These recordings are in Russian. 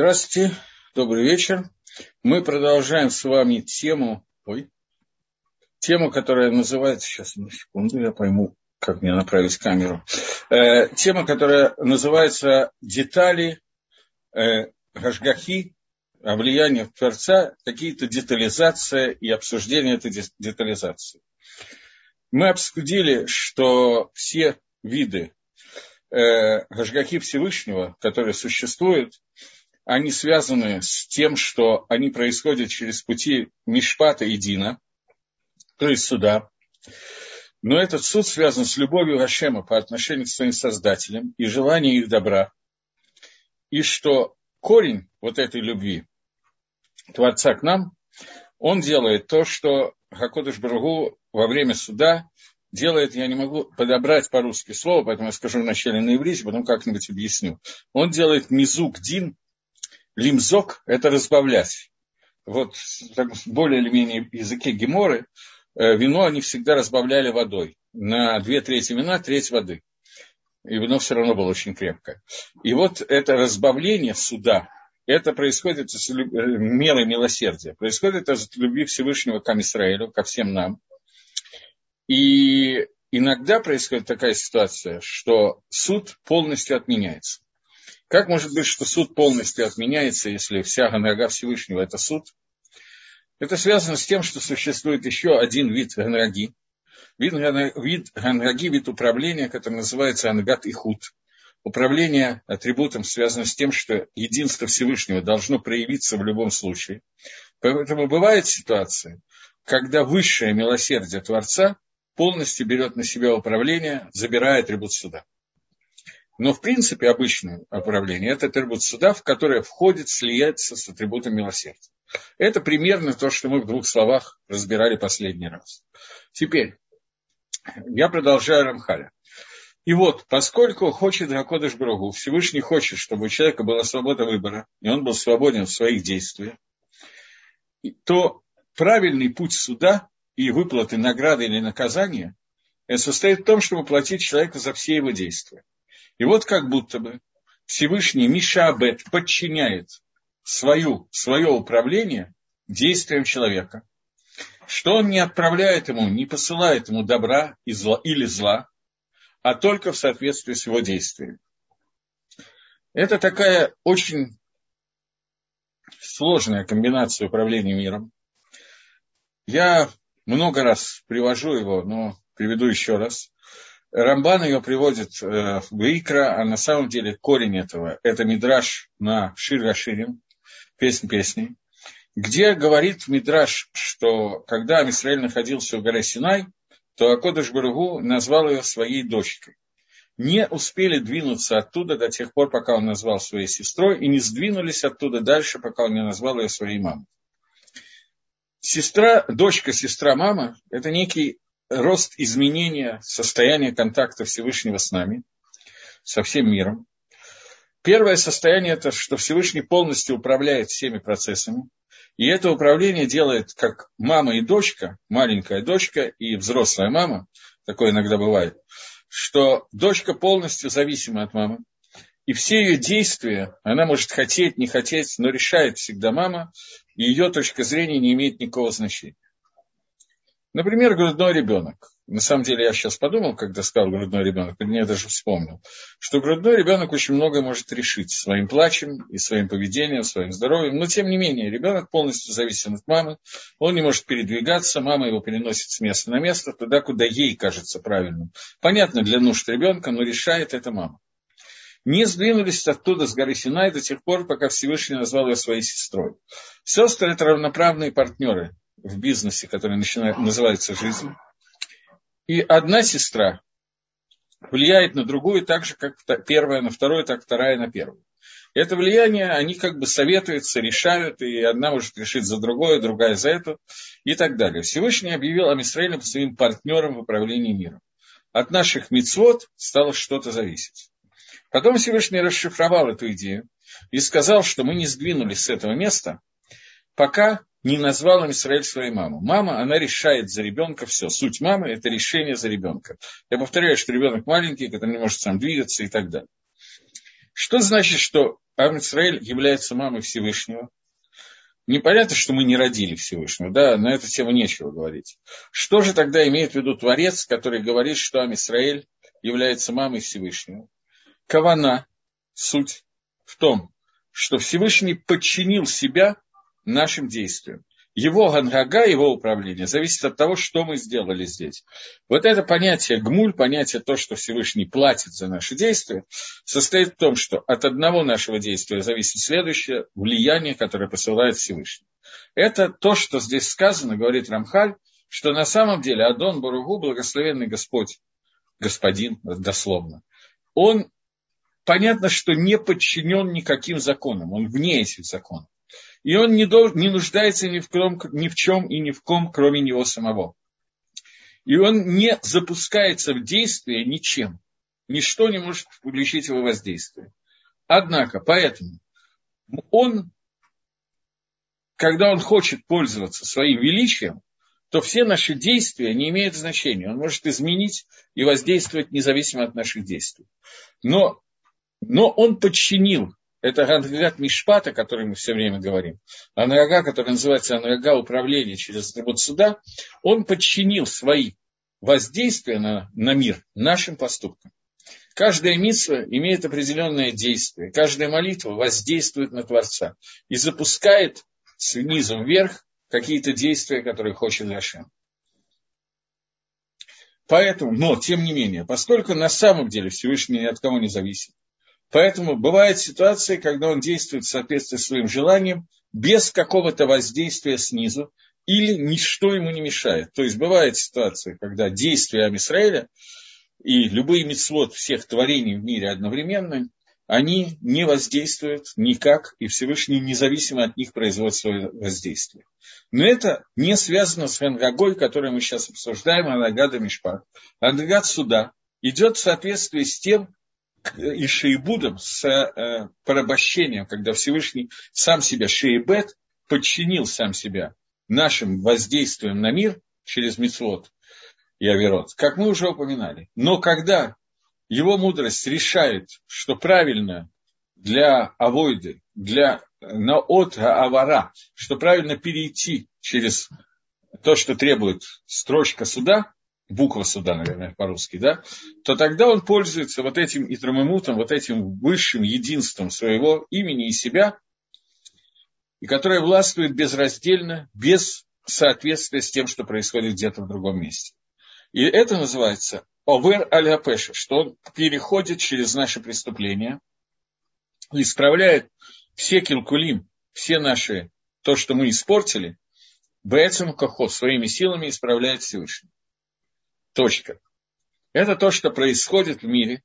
Здравствуйте, добрый вечер. Мы продолжаем с вами тему, ой, тему, которая называется, сейчас, одну секунду, я пойму, как мне направить камеру. Э, тема, которая называется «Детали э, Гашгахи о Творца, какие-то детализация и обсуждение этой детализации». Мы обсудили, что все виды э, Гашгахи Всевышнего, которые существуют, они связаны с тем, что они происходят через пути Мишпата и Дина, то есть суда. Но этот суд связан с любовью Гашема по отношению к своим создателям и желанием их добра. И что корень вот этой любви Творца к нам, он делает то, что Хакодыш Баргу во время суда делает, я не могу подобрать по-русски слово, поэтому я скажу вначале на иврите, потом как-нибудь объясню. Он делает мизук дин, лимзок – это разбавлять. Вот в более или менее языке геморы э, вино они всегда разбавляли водой. На две трети вина, треть воды. И вино все равно было очень крепкое. И вот это разбавление суда, это происходит из меры милосердия. Происходит из любви Всевышнего к Амисраилю, ко всем нам. И иногда происходит такая ситуация, что суд полностью отменяется. Как может быть, что суд полностью отменяется, если вся ганрага Всевышнего – это суд? Это связано с тем, что существует еще один вид ганраги. Вид, вид ганраги, вид управления, который называется ангат и худ. Управление атрибутом связано с тем, что единство Всевышнего должно проявиться в любом случае. Поэтому бывает ситуация, когда высшее милосердие Творца полностью берет на себя управление, забирая атрибут суда. Но, в принципе, обычное управление – это атрибут суда, в которое входит, слияется с атрибутом милосердия. Это примерно то, что мы в двух словах разбирали последний раз. Теперь, я продолжаю Рамхаля. И вот, поскольку хочет Гакодыш Брогу, Всевышний хочет, чтобы у человека была свобода выбора, и он был свободен в своих действиях, то правильный путь суда и выплаты награды или наказания состоит в том, чтобы платить человеку за все его действия. И вот как будто бы Всевышний Мишабет подчиняет свою, свое управление действиям человека, что он не отправляет ему, не посылает ему добра и зла, или зла, а только в соответствии с его действиями. Это такая очень сложная комбинация управления миром. Я много раз привожу его, но приведу еще раз. Рамбан ее приводит э, в Икра, а на самом деле корень этого – это Мидраш на Шир Гаширин, песнь песней, где говорит Мидраш, что когда Амисраэль находился в горе Синай, то Акодыш Баругу назвал ее своей дочкой. Не успели двинуться оттуда до тех пор, пока он назвал своей сестрой, и не сдвинулись оттуда дальше, пока он не назвал ее своей мамой. Сестра, дочка, сестра, мама – это некий рост изменения состояния контакта Всевышнего с нами, со всем миром. Первое состояние – это что Всевышний полностью управляет всеми процессами. И это управление делает как мама и дочка, маленькая дочка и взрослая мама, такое иногда бывает, что дочка полностью зависима от мамы. И все ее действия, она может хотеть, не хотеть, но решает всегда мама, и ее точка зрения не имеет никакого значения. Например, грудной ребенок. На самом деле, я сейчас подумал, когда сказал грудной ребенок, и мне даже вспомнил, что грудной ребенок очень многое может решить своим плачем и своим поведением, своим здоровьем. Но, тем не менее, ребенок полностью зависим от мамы. Он не может передвигаться, мама его переносит с места на место, туда, куда ей кажется правильным. Понятно для нужд ребенка, но решает это мама. Не сдвинулись оттуда с горы Синай до тех пор, пока Всевышний назвал ее своей сестрой. Сестры – это равноправные партнеры в бизнесе, который начинает, называется жизнь. И одна сестра влияет на другую так же, как первая на вторую, так вторая на первую. Это влияние, они как бы советуются, решают, и одна может решить за другое, другая за эту, и так далее. Всевышний объявил Амисраилем своим партнером в управлении миром. От наших мицвод стало что-то зависеть. Потом Всевышний расшифровал эту идею и сказал, что мы не сдвинулись с этого места, пока не назвал им Израиль своей маму. Мама, она решает за ребенка все. Суть мамы – это решение за ребенка. Я повторяю, что ребенок маленький, который не может сам двигаться и так далее. Что значит, что Амисраэль является мамой Всевышнего. Непонятно, что мы не родили Всевышнего, да, на эту тему нечего говорить. Что же тогда имеет в виду Творец, который говорит, что Амисраэль является мамой Всевышнего? Кавана, суть в том, что Всевышний подчинил себя нашим действиям. Его гангага, его управление зависит от того, что мы сделали здесь. Вот это понятие гмуль, понятие то, что Всевышний платит за наши действия, состоит в том, что от одного нашего действия зависит следующее влияние, которое посылает Всевышний. Это то, что здесь сказано, говорит Рамхаль, что на самом деле Адон Баругу, благословенный Господь, господин, дословно, он, понятно, что не подчинен никаким законам, он вне этих законов и он не, должен, не нуждается ни в, ком, ни в чем и ни в ком, кроме него самого. И он не запускается в действие ничем. Ничто не может включить его воздействие. Однако, поэтому он, когда он хочет пользоваться своим величием, то все наши действия не имеют значения. Он может изменить и воздействовать независимо от наших действий. Но, но он подчинил это Ангагат Мишпата, о котором мы все время говорим, Анрага, который называется Анрага управления через атрибут суда, он подчинил свои воздействия на, на мир нашим поступкам. Каждая митсва имеет определенное действие, каждая молитва воздействует на Творца и запускает снизу вверх какие-то действия, которые хочет Гашем. Поэтому, но, тем не менее, поскольку на самом деле Всевышний ни от кого не зависит, Поэтому бывают ситуации, когда он действует в соответствии с своим желанием, без какого-то воздействия снизу, или ничто ему не мешает. То есть бывают ситуации, когда действия Амисраэля и любые мецвод всех творений в мире одновременно, они не воздействуют никак, и Всевышний независимо от них производит свое воздействие. Но это не связано с Хангагой, который мы сейчас обсуждаем, Анагада Мишпат. Анагад суда идет в соответствии с тем, и Шейбудом, с э, порабощением, когда Всевышний сам себя, Шейбет, подчинил сам себя нашим воздействием на мир через Мицлот и Аверот, как мы уже упоминали. Но когда его мудрость решает, что правильно для авойды, для наот авара, что правильно перейти через то, что требует строчка суда, буква суда, наверное, по-русски, да, то тогда он пользуется вот этим итрамемутом, вот этим высшим единством своего имени и себя, и которое властвует безраздельно, без соответствия с тем, что происходит где-то в другом месте. И это называется овер аль что он переходит через наши преступления, исправляет все килкулим, все наши, то, что мы испортили, Бэцем Кохо своими силами исправляет Всевышний. Точка. Это то, что происходит в мире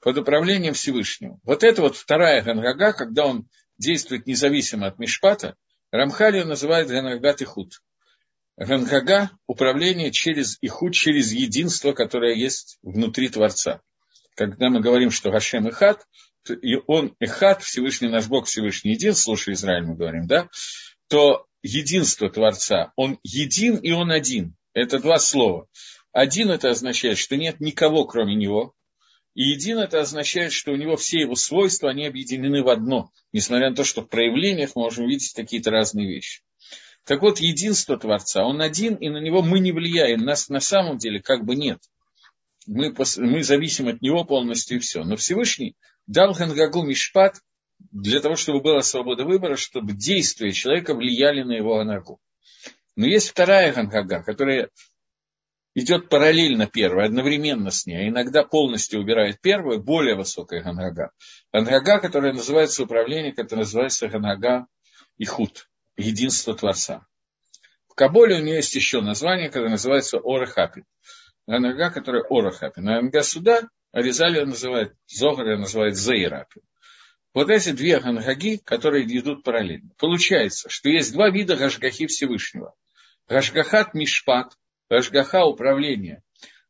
под управлением Всевышнего. Вот это вот вторая Ганрага, когда он действует независимо от Мишпата, Рамхалию называют Ганрагат и Худ. Ганрага – управление через Ихуд, через единство, которое есть внутри Творца. Когда мы говорим, что Гашем Ихат, и он Ихат, Всевышний наш Бог, Всевышний един, слушай, Израиль, мы говорим, да, то единство Творца, он един и он один. Это два слова. Один это означает, что нет никого, кроме него. И един это означает, что у него все его свойства, они объединены в одно. Несмотря на то, что в проявлениях можем видеть какие-то разные вещи. Так вот, единство Творца, он один, и на него мы не влияем. Нас на самом деле как бы нет. Мы, мы зависим от него полностью и все. Но Всевышний дал Хангагу Мишпат для того, чтобы была свобода выбора, чтобы действия человека влияли на его анагу. Но есть вторая Хангага, которая идет параллельно первой, одновременно с ней, а иногда полностью убирает первую, более высокая ганага. Ганага, которая называется управление, которое называется ганага и худ, единство Творца. В Каболе у нее есть еще название, которое называется Орахапи. Ганага, которая Орахапи. На ганага суда Аризалия называет, Зогария называет Заирапи. Вот эти две гангаги, которые идут параллельно. Получается, что есть два вида гашгахи Всевышнего. Гашгахат Мишпат, Рашгаха – управление.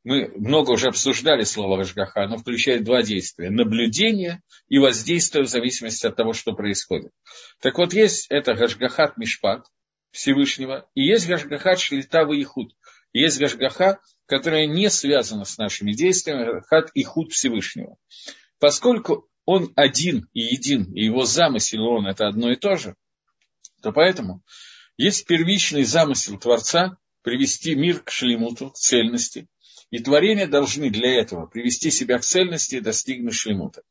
Мы много уже обсуждали слово Рашгаха, оно включает два действия. Наблюдение и воздействие в зависимости от того, что происходит. Так вот, есть это Рашгахат Мишпат Всевышнего, и есть Рашгахат Шлита Ихуд. Есть Гашгаха, которая не связана с нашими действиями, Рашгахат Ихуд Всевышнего. Поскольку он один и един, и его замысел, он это одно и то же, то поэтому есть первичный замысел Творца привести мир к шлемуту, к цельности, и творения должны для этого привести себя к цельности и достигнуть шлемута.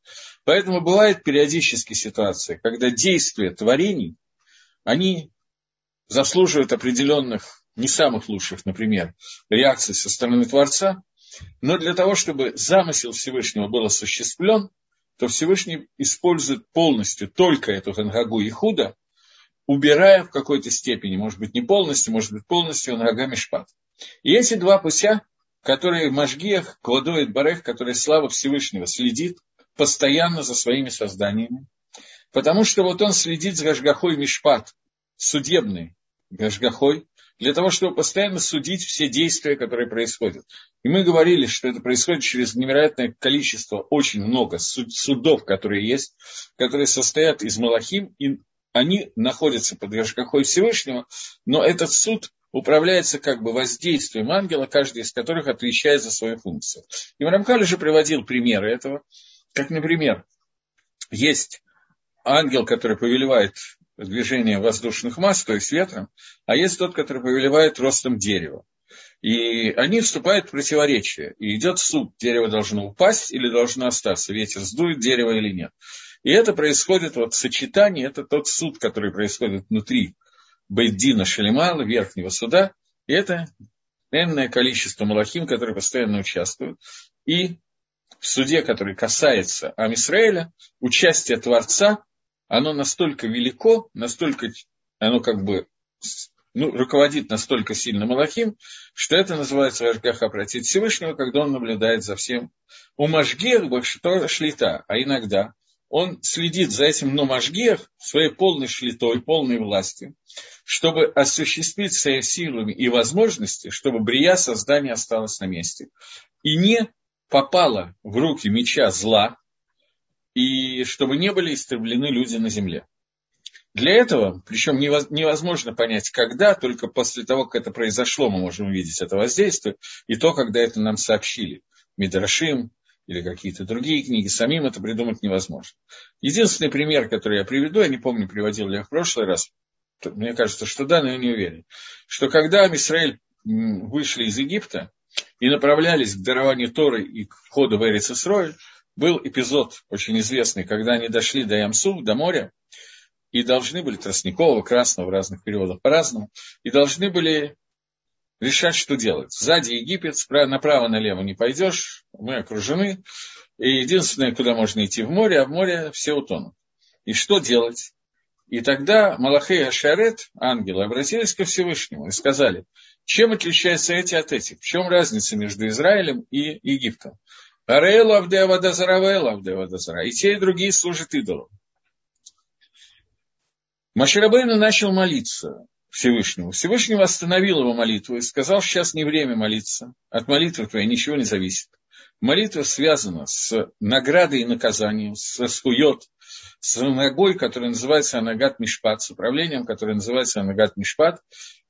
Поэтому бывает периодически ситуация, когда действия творений, они заслуживают определенных, не самых лучших, например, реакций со стороны Творца, но для того, чтобы замысел Всевышнего был осуществлен, то Всевышний использует полностью только эту Гангагу и Худа, убирая в какой-то степени, может быть, не полностью, может быть, полностью Гангага Мишпат. И эти два путя, которые в Машгиях, кладует Барех, который слава Всевышнего следит постоянно за своими созданиями, потому что вот он следит за Гашгахой Мишпат, судебный Гашгахой, для того, чтобы постоянно судить все действия, которые происходят. И мы говорили, что это происходит через невероятное количество, очень много судов, которые есть, которые состоят из Малахим, и они находятся под Гашгахой Всевышнего, но этот суд управляется как бы воздействием ангела, каждый из которых отвечает за свою функцию. И Рамхаль уже приводил примеры этого, как, например, есть ангел, который повелевает движение воздушных масс, то есть ветром, а есть тот, который повелевает ростом дерева. И они вступают в противоречие. И идет суд, дерево должно упасть или должно остаться, ветер сдует дерево или нет. И это происходит, вот сочетание, это тот суд, который происходит внутри Бейдина Шалимала, верхнего суда, и это энное количество малахим, которые постоянно участвуют. И в суде, который касается Амисраэля, участие Творца оно настолько велико, настолько, оно как бы ну, руководит настолько сильно Малахим, что это называется Ашгаха против Всевышнего, когда он наблюдает за всем. У Машгех больше тоже шлита, а иногда он следит за этим но Машгех своей полной шлитой, полной властью, чтобы осуществить свои силами и возможности, чтобы брия создания осталась на месте. И не попала в руки меча зла, и чтобы не были истреблены люди на земле. Для этого, причем невозможно понять, когда, только после того, как это произошло, мы можем увидеть это воздействие, и то, когда это нам сообщили. Мидрашим или какие-то другие книги, самим это придумать невозможно. Единственный пример, который я приведу, я не помню, приводил ли я в прошлый раз, мне кажется, что да, но я не уверен, что когда Израиль вышли из Египта и направлялись к дарованию Торы и к входу в Эрицесроль, был эпизод очень известный, когда они дошли до Ямсу, до моря, и должны были, Тростникова, Красного, в разных переводах по-разному, и должны были решать, что делать. Сзади Египет, направо-налево не пойдешь, мы окружены, и единственное, куда можно идти в море, а в море все утонут. И что делать? И тогда Малахей Ашарет, ангелы, обратились ко Всевышнему и сказали, чем отличаются эти от этих? В чем разница между Израилем и Египтом? Арейл Авдева Вейл Авдева. И те, и другие служат идолам. Маширабейну начал молиться Всевышнему. Всевышний остановил его молитву и сказал, сейчас не время молиться. От молитвы твоей ничего не зависит. Молитва связана с наградой и наказанием, с скует, с ногой, которая называется Анагат Мишпат, с управлением, которое называется Анагат Мишпат.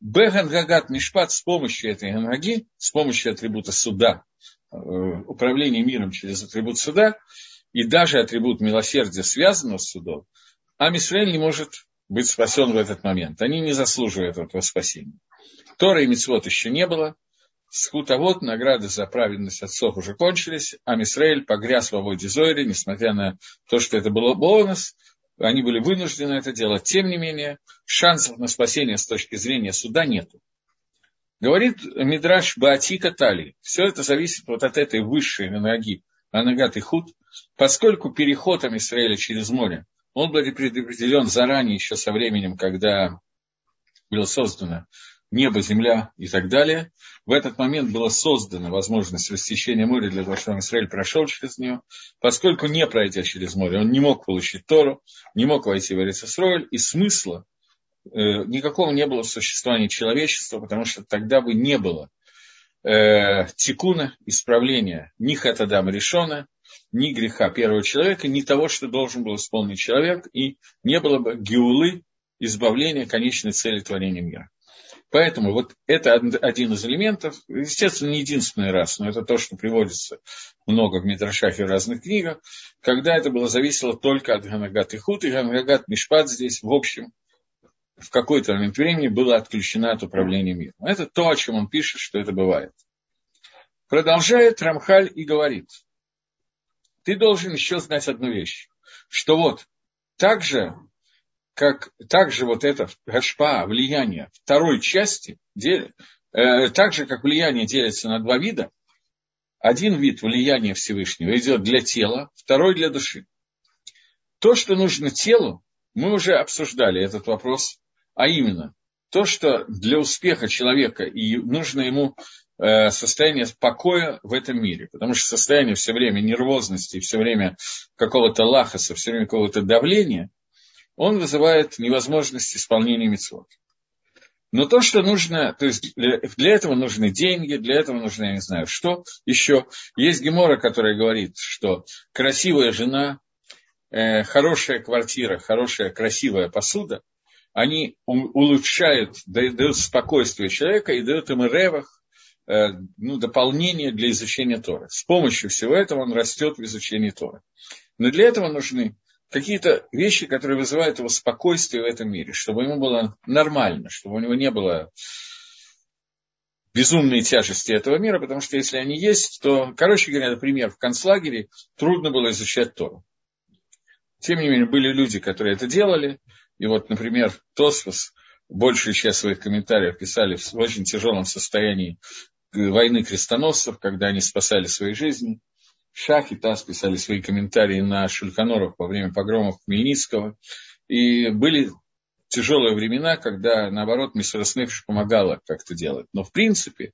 Бегангагат Мишпат с помощью этой анаги, с помощью атрибута суда, Э, управление миром через атрибут суда и даже атрибут милосердия, связанного с судом, а Мисраэль не может быть спасен в этот момент. Они не заслуживают этого спасения. Тора и Мицвод еще не было. Скутовод, награды за праведность отцов уже кончились, а Мисраэль погряз в Аводе Зойре, несмотря на то, что это было бонус, они были вынуждены это делать. Тем не менее, шансов на спасение с точки зрения суда нету. Говорит Мидраш Баатика Тали. Все это зависит вот от этой высшей ноги, Анагат и Худ, поскольку переход Израиля через море, он был предопределен заранее, еще со временем, когда было создано небо, земля и так далее. В этот момент была создана возможность рассечения моря для того, чтобы Израиль прошел через нее. Поскольку не пройдя через море, он не мог получить Тору, не мог войти в Эрицесройль, и смысла Э, никакого не было существования человечества, потому что тогда бы не было э, тикуна, исправления ни хатадама решена, ни греха первого человека, ни того, что должен был исполнить человек, и не было бы геулы, избавления, конечной цели творения мира. Поэтому вот это один из элементов, естественно, не единственный раз, но это то, что приводится много в Митрашах и в разных книгах, когда это было зависело только от Ганагат и Худ, и Ганагат Мишпат здесь, в общем, в какой-то момент времени было отключено от управления миром. Это то, о чем он пишет, что это бывает. Продолжает Рамхаль и говорит, ты должен еще знать одну вещь, что вот так же как также вот это гашпа, влияние второй части, дел, э, так же, как влияние делится на два вида, один вид влияния Всевышнего идет для тела, второй для души. То, что нужно телу, мы уже обсуждали этот вопрос, а именно то, что для успеха человека и нужно ему состояние покоя в этом мире, потому что состояние все время нервозности, все время какого-то лахаса, все время какого-то давления – он вызывает невозможность исполнения мецвод. Но то, что нужно, то есть для, для этого нужны деньги, для этого нужно, я не знаю, что еще. Есть гемора, которая говорит, что красивая жена, э, хорошая квартира, хорошая красивая посуда, они улучшают, дают спокойствие человека и дают ему ревах, э, ну, дополнение для изучения Торы. С помощью всего этого он растет в изучении Торы. Но для этого нужны какие-то вещи, которые вызывают его спокойствие в этом мире, чтобы ему было нормально, чтобы у него не было безумной тяжести этого мира, потому что если они есть, то, короче говоря, например, в концлагере трудно было изучать Тору. Тем не менее, были люди, которые это делали, и вот, например, Тосфос большую часть своих комментариев писали в очень тяжелом состоянии войны крестоносцев, когда они спасали свои жизни – Шах и Тас писали свои комментарии на Шульханорах во время погромов Хмельницкого. И были тяжелые времена, когда, наоборот, Мисросныфш помогала как-то делать. Но, в принципе,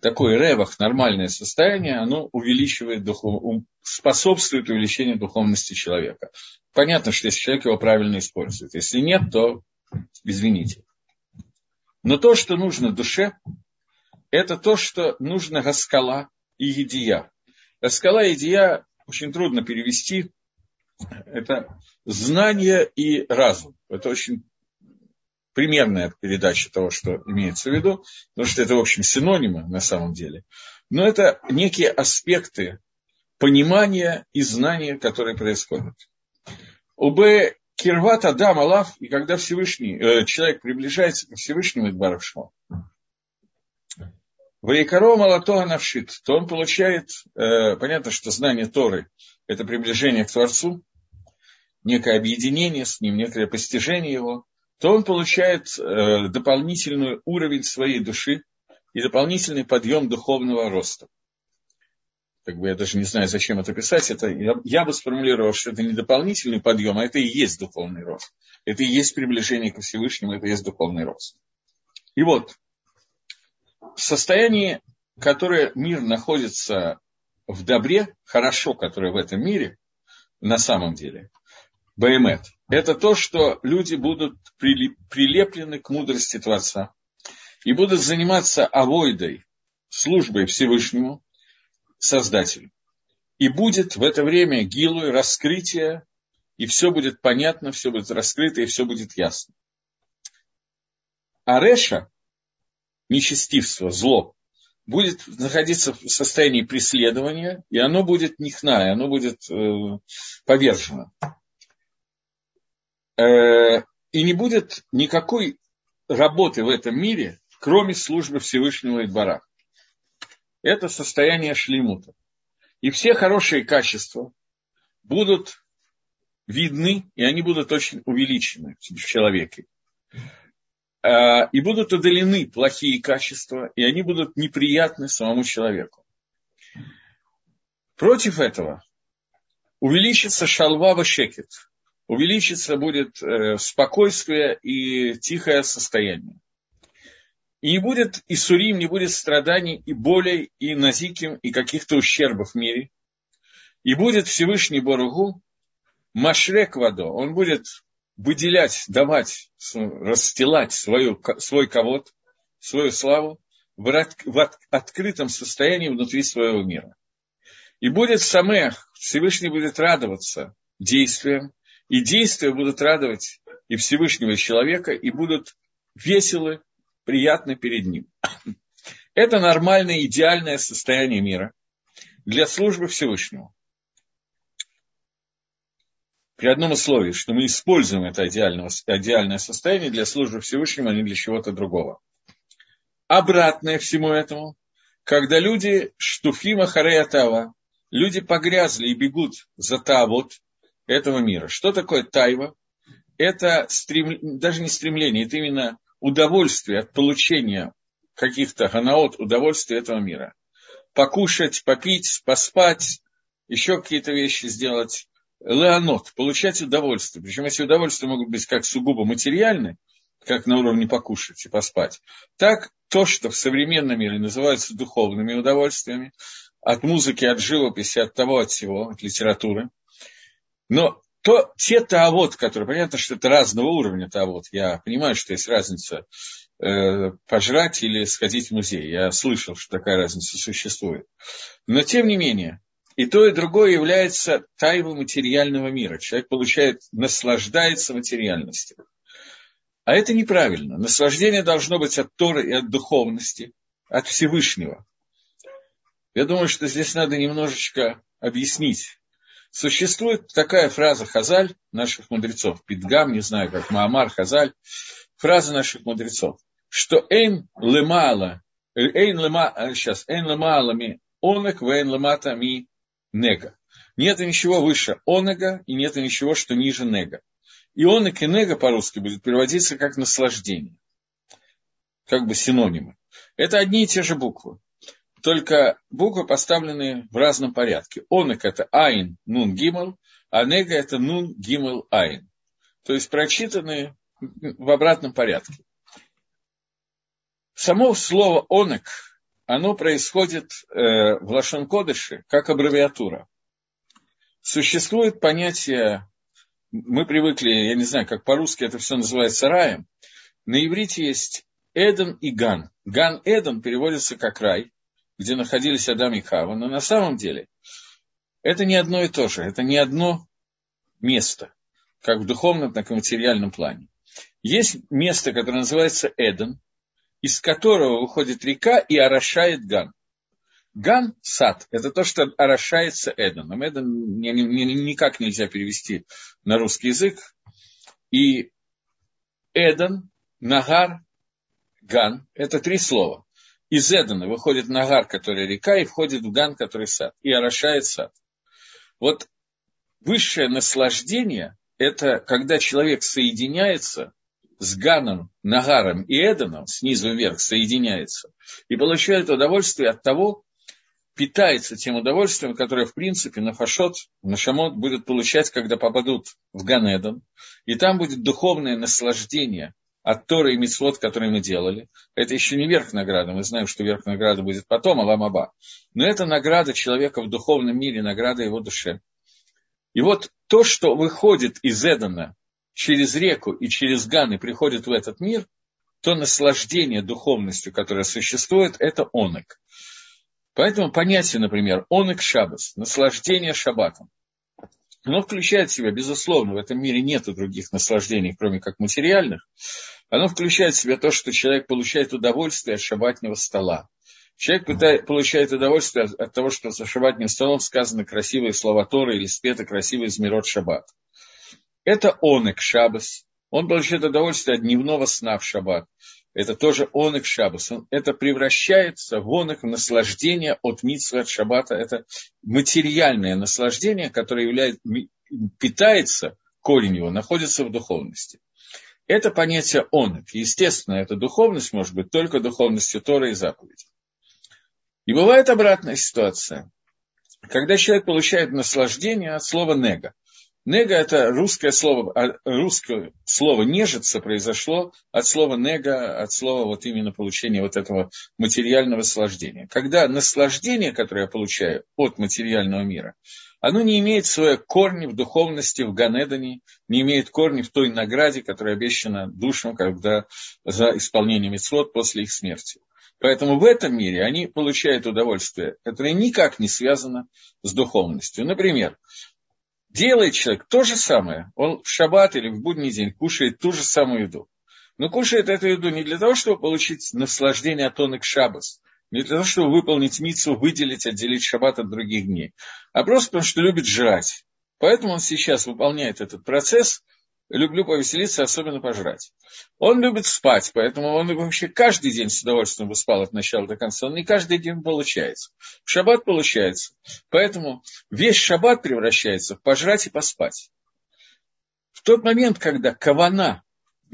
такой ревах, нормальное состояние, оно увеличивает духов... способствует увеличению духовности человека. Понятно, что если человек его правильно использует. Если нет, то извините. Но то, что нужно душе, это то, что нужно Гаскала и Едия. Скала идея очень трудно перевести. Это знание и разум. Это очень примерная передача того, что имеется в виду, потому что это, в общем, синонимы на самом деле. Но это некие аспекты понимания и знания, которые происходят. УБ Кирват Адам Алав, и когда Всевышний, э, человек приближается к Всевышнему Идбарашмо, Ваикаро Малатоа Навшит, то он получает, э, понятно, что знание Торы – это приближение к Творцу, некое объединение с ним, некое постижение его, то он получает э, дополнительный уровень своей души и дополнительный подъем духовного роста. Как бы я даже не знаю, зачем это писать. Это, я, я бы сформулировал, что это не дополнительный подъем, а это и есть духовный рост. Это и есть приближение к Всевышнему, это и есть духовный рост. И вот, в состоянии, которое мир находится в добре, хорошо, которое в этом мире, на самом деле, Баймет, это то, что люди будут прилеплены к мудрости Творца и будут заниматься авойдой, службой Всевышнему, Создателю. И будет в это время гилу, раскрытие, и все будет понятно, все будет раскрыто, и все будет ясно. А Реша, нечестивство, зло, будет находиться в состоянии преследования, и оно будет нихна, и оно будет э, повержено. Э, и не будет никакой работы в этом мире, кроме службы Всевышнего Идбара. Это состояние шлемута. И все хорошие качества будут видны, и они будут очень увеличены в человеке. А, и будут удалены плохие качества, и они будут неприятны самому человеку. Против этого увеличится шалва шекет, увеличится будет э, спокойствие и тихое состояние. И не будет и сурим, не будет страданий, и болей, и назиким, и каких-то ущербов в мире. И будет Всевышний Боругу Машрек Вадо, он будет выделять, давать, расстилать свою, свой ковод, свою славу в, в открытом состоянии внутри своего мира. И будет самех, Всевышний будет радоваться действиям, и действия будут радовать и Всевышнего человека, и будут веселы приятно перед ним. Это нормальное, идеальное состояние мира для службы Всевышнему. При одном условии, что мы используем это идеальное, идеальное состояние для службы Всевышнему, а не для чего-то другого. Обратное всему этому, когда люди штуфима хареятава, люди погрязли и бегут за тавод этого мира. Что такое тайва? Это стрем... даже не стремление, это именно удовольствие от получения каких-то ганаот, удовольствия этого мира. Покушать, попить, поспать, еще какие-то вещи сделать. Леонот, получать удовольствие. Причем эти удовольствия могут быть как сугубо материальные, как на уровне покушать и поспать, так то, что в современном мире называется духовными удовольствиями, от музыки, от живописи, от того, от всего, от литературы. Но то, те таавод, которые, понятно, что это разного уровня таавод, я понимаю, что есть разница э, пожрать или сходить в музей, я слышал, что такая разница существует. Но, тем не менее, и то, и другое является тайвой материального мира. Человек получает, наслаждается материальностью. А это неправильно. Наслаждение должно быть от Торы и от духовности, от Всевышнего. Я думаю, что здесь надо немножечко объяснить. Существует такая фраза Хазаль, наших мудрецов, Питгам, не знаю, как Маамар, Хазаль, фраза наших мудрецов, что эйн лемала, эйн лема, сейчас, эйн лемала ми онек, вейн лемата ми нега. Нет ничего выше онега, и нет ничего, что ниже нега. И онек и нега по-русски будет переводиться как наслаждение. Как бы синонимы. Это одни и те же буквы только буквы поставлены в разном порядке. Онек – это Айн, Нун, Гимл, а Нега – это Нун, Гимл, Айн. То есть прочитаны в обратном порядке. Само слово «онек», оно происходит э, в Лашон-Кодыше как аббревиатура. Существует понятие, мы привыкли, я не знаю, как по-русски это все называется раем, на иврите есть Эден и Ган. Ган-Эден переводится как рай, где находились Адам и Хава, но на самом деле это не одно и то же, это не одно место, как в духовном, так и в материальном плане. Есть место, которое называется Эден, из которого выходит река и орошает גן. גן – сад, это то, что орошается Эденом. Эден никак нельзя перевести на русский язык. И Эден, נהר, גן – это три слова из Эдена выходит Нагар, который река, и входит в Ган, который сад, и орошает сад. Вот высшее наслаждение – это когда человек соединяется с Ганом, Нагаром и Эденом, снизу вверх соединяется, и получает удовольствие от того, питается тем удовольствием, которое, в принципе, на Фашот, на Шамот будут получать, когда попадут в Ганедон, и там будет духовное наслаждение от Торы и Мицвод, которые мы делали. Это еще не верх награды. Мы знаем, что верх награды будет потом, Аламаба. Но это награда человека в духовном мире, награда его душе. И вот то, что выходит из Эдена через реку и через Ган и приходит в этот мир, то наслаждение духовностью, которое существует, это онек. Поэтому понятие, например, онек шабас, наслаждение шаббатом. Оно включает в себя, безусловно, в этом мире нет других наслаждений, кроме как материальных. Оно включает в себя то, что человек получает удовольствие от шабатнего стола. Человек пытает, получает удовольствие от, от того, что за шабатным столом сказаны красивые слова Торы или спеты красивый измерот шаббат. Это онек шабас. Он получает удовольствие от дневного сна в шаббат. Это тоже онек шабас. Это превращается в онек, в наслаждение от митсвы, от шаббата. Это материальное наслаждение, которое является, питается, корень его находится в духовности. Это понятие онок. Естественно, эта духовность может быть только духовностью Тора и заповеди. И бывает обратная ситуация, когда человек получает наслаждение от слова нега. Нега – это русское слово, а русское слово «нежиться» произошло от слова нега, от слова вот именно получения вот этого материального наслаждения. Когда наслаждение, которое я получаю от материального мира, оно не имеет свои корни в духовности, в Ганедане, не имеет корни в той награде, которая обещана душам, когда за исполнение мецвод после их смерти. Поэтому в этом мире они получают удовольствие, которое никак не связано с духовностью. Например, делает человек то же самое, он в шаббат или в будний день кушает ту же самую еду. Но кушает эту еду не для того, чтобы получить наслаждение от онок шабас, не для того, чтобы выполнить мицу, выделить, отделить шаббат от других дней, а просто потому, что любит жрать. Поэтому он сейчас выполняет этот процесс – люблю повеселиться, особенно пожрать. Он любит спать, поэтому он вообще каждый день с удовольствием бы спал от начала до конца. Он не каждый день получается. В шаббат получается. Поэтому весь шаббат превращается в пожрать и поспать. В тот момент, когда кавана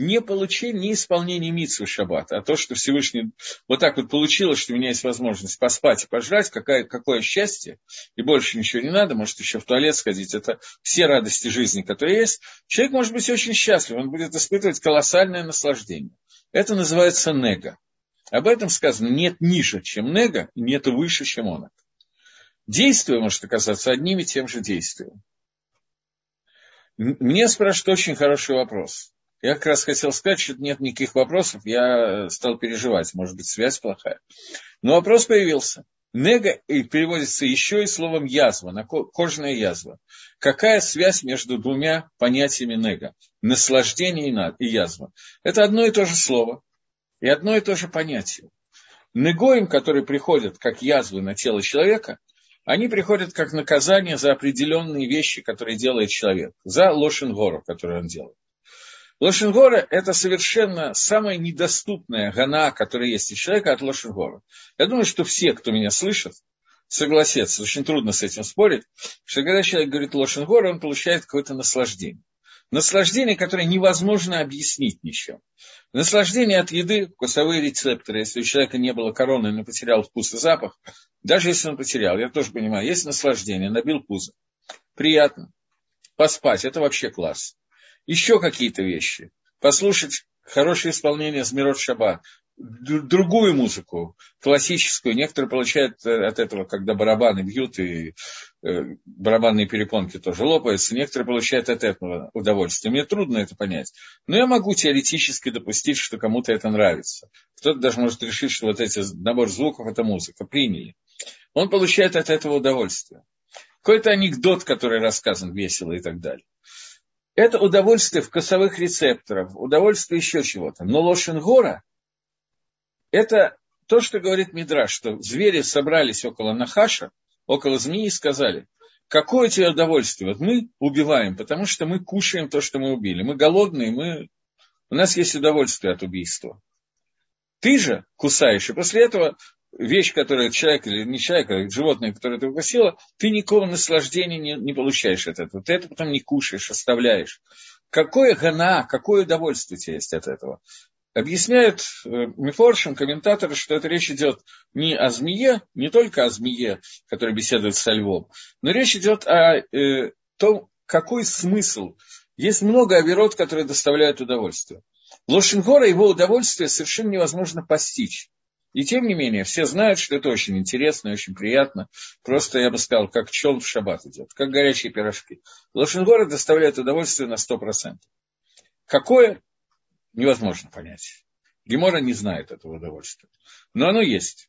не получение, не исполнение митсвы шаббата, а то, что Всевышний вот так вот получилось, что у меня есть возможность поспать и пожрать, какое, какое счастье, и больше ничего не надо, может еще в туалет сходить, это все радости жизни, которые есть, человек может быть очень счастлив, он будет испытывать колоссальное наслаждение. Это называется нега. Об этом сказано, нет ниже, чем нега, и нет выше, чем он. Действие может оказаться одним и тем же действием. Мне спрашивают очень хороший вопрос. Я как раз хотел сказать, что нет никаких вопросов, я стал переживать, может быть, связь плохая. Но вопрос появился. Нега переводится еще и словом язва, кожная язва. Какая связь между двумя понятиями нега? Наслаждение и язва. Это одно и то же слово и одно и то же понятие. Негоим, которые приходят как язвы на тело человека, они приходят как наказание за определенные вещи, которые делает человек, за лошен гору, которую он делает. Лошенгора – это совершенно самая недоступная гана, которая есть у человека от Лошенгора. Я думаю, что все, кто меня слышит, согласятся, очень трудно с этим спорить, что когда человек говорит Лошенгора, он получает какое-то наслаждение. Наслаждение, которое невозможно объяснить ничем. Наслаждение от еды, вкусовые рецепторы. Если у человека не было короны, он потерял вкус и запах, даже если он потерял, я тоже понимаю, есть наслаждение, набил пузо. Приятно. Поспать, это вообще класс еще какие-то вещи, послушать хорошее исполнение Змирот Шаба, другую музыку, классическую. Некоторые получают э, от этого, когда барабаны бьют, и э, барабанные перепонки тоже лопаются. Некоторые получают от этого удовольствие. Мне трудно это понять. Но я могу теоретически допустить, что кому-то это нравится. Кто-то даже может решить, что вот эти набор звуков – это музыка. Приняли. Он получает от этого удовольствие. Какой-то анекдот, который рассказан весело и так далее. Это удовольствие вкусовых рецепторов, удовольствие еще чего-то. Но лошенгора – это то, что говорит Мидраш, что звери собрались около Нахаша, около змеи и сказали, какое тебе удовольствие? Вот мы убиваем, потому что мы кушаем то, что мы убили. Мы голодные, мы... у нас есть удовольствие от убийства. Ты же кусаешь, и после этого вещь, которая человек или не человек, а животное, которое ты укусило, ты никакого наслаждения не, не получаешь от этого. Ты это потом не кушаешь, оставляешь. Какое гана, какое удовольствие тебе есть от этого? Объясняют э, Мифоршин, комментаторы, что это речь идет не о змее, не только о змее, которая беседует со львом, но речь идет о э, том, какой смысл. Есть много оверот, которые доставляют удовольствие. Лошенгора его удовольствие совершенно невозможно постичь. И тем не менее, все знают, что это очень интересно и очень приятно. Просто, я бы сказал, как чел в шаббат идет, как горячие пирожки. Лошенгород доставляет удовольствие на 100%. Какое? Невозможно понять. Гемора не знает этого удовольствия. Но оно есть.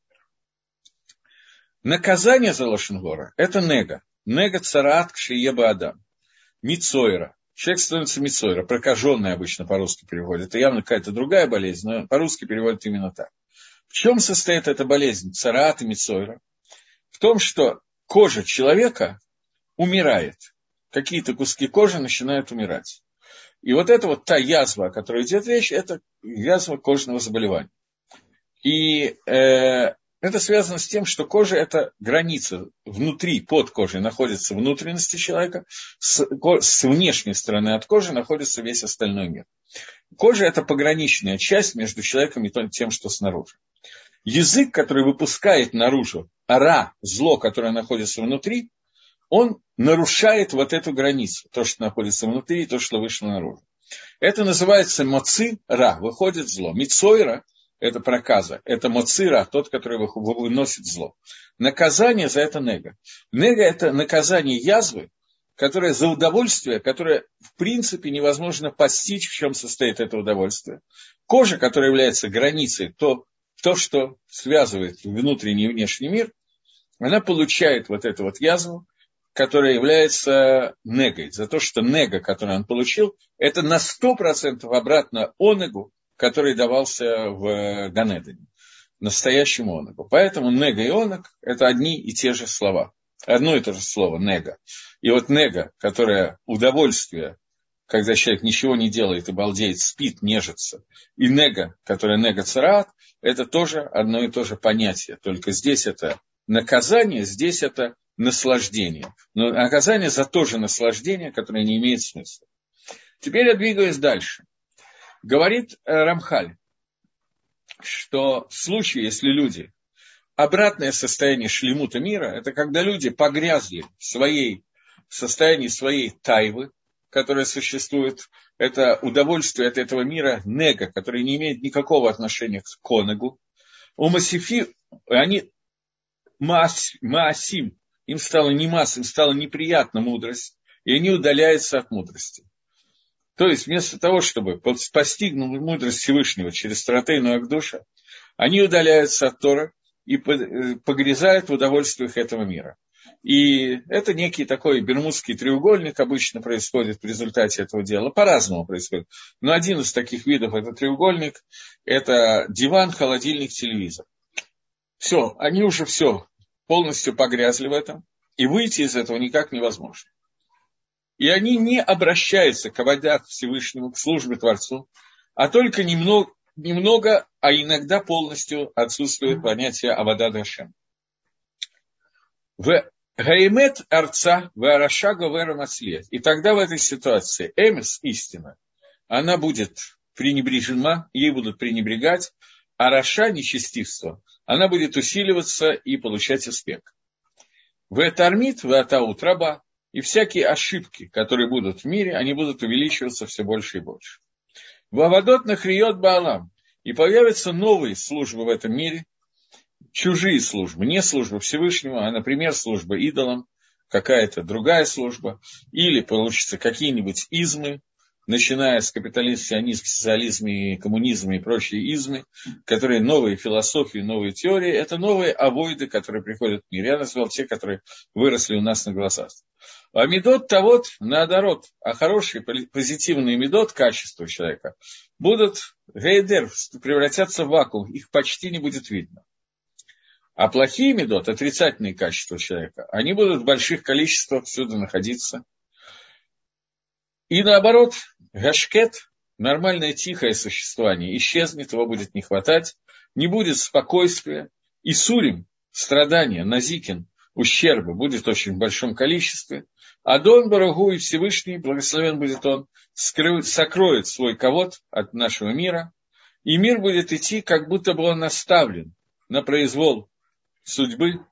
Наказание за Лошенгора – это нега. Нега царат кшиеба адам. Мицойра. Человек становится мицойра. Прокаженный обычно по-русски переводит. Это явно какая-то другая болезнь, но по-русски переводит именно так. В чем состоит эта болезнь царат и мицойра? В том, что кожа человека умирает. Какие-то куски кожи начинают умирать. И вот это вот та язва, о которой идет речь, это язва кожного заболевания. И э, это связано с тем, что кожа – это граница внутри, под кожей находятся внутренности человека, с, с внешней стороны от кожи находится весь остальной мир. Кожа – это пограничная часть между человеком и тем, что снаружи. Язык, который выпускает наружу ара, зло, которое находится внутри, он нарушает вот эту границу, то, что находится внутри, и то, что вышло наружу. Это называется моци ра, выходит зло. Мицойра – это проказа, это моцира, тот, который выносит зло. Наказание за это нега. Нега – это наказание язвы, которое за удовольствие, которое в принципе невозможно постичь, в чем состоит это удовольствие. Кожа, которая является границей, то, то, что связывает внутренний и внешний мир, она получает вот эту вот язву, которая является негой. За то, что нега, которую он получил, это на 100% обратно онегу, который давался в Ганедане, настоящему оногу. Поэтому нега и оног – это одни и те же слова. Одно и то же слово – нега. И вот нега, которое удовольствие, когда человек ничего не делает и балдеет, спит, нежится, и нега, которое нега царат, это тоже одно и то же понятие. Только здесь это наказание, здесь это наслаждение. Но наказание за то же наслаждение, которое не имеет смысла. Теперь я двигаюсь дальше. Говорит э, Рамхаль, что в случае, если люди обратное состояние шлемута мира, это когда люди погрязли в, своей, в состоянии своей тайвы, которая существует, это удовольствие от этого мира нега, который не имеет никакого отношения к конегу. У Масифи, они маас, маасим, им стало не масс, им стало неприятна мудрость, и они удаляются от мудрости. То есть вместо того, чтобы постигнуть мудрость Всевышнего через Таратейну Агдуша, они удаляются от Тора и э, погрязают в удовольствиях этого мира. И это некий такой бермудский треугольник обычно происходит в результате этого дела. По-разному происходит. Но один из таких видов это треугольник. Это диван, холодильник, телевизор. Все, они уже все полностью погрязли в этом. И выйти из этого никак невозможно. И они не обращаются к Авадят Всевышнему, к службе Творцу, а только немного, немного а иногда полностью отсутствует понятие Авада Дашем. В Гаимет арца в Арашага в И тогда в этой ситуации Эмес, истина, она будет пренебрежена, ей будут пренебрегать, а Раша, нечестивство, она будет усиливаться и получать успех. В Этармит, в Атаут раба, и всякие ошибки, которые будут в мире, они будут увеличиваться все больше и больше. Вавадот нахриет Баалам. И появятся новые службы в этом мире, чужие службы, не служба Всевышнего, а, например, служба идолам, какая-то другая служба, или получится какие-нибудь измы, начиная с капитализма, сионизма, социализма и коммунизма и прочие измы, которые новые философии, новые теории, это новые авоиды, которые приходят в мир. Я назвал те, которые выросли у нас на глазах. А медот того, наоборот, а хорошие позитивные медот, качества человека, будут гейдер, превратятся в вакуум, их почти не будет видно. А плохие медот, отрицательные качества человека, они будут в больших количествах всюду находиться. И наоборот, гашкет, нормальное тихое существование, исчезнет, его будет не хватать, не будет спокойствия. И сурим, страдания, назикин, ущерба будет очень в большом количестве. Адон Барагу и Всевышний, благословен будет он, скры, сокроет свой ковод от нашего мира, и мир будет идти, как будто бы он наставлен на произвол судьбы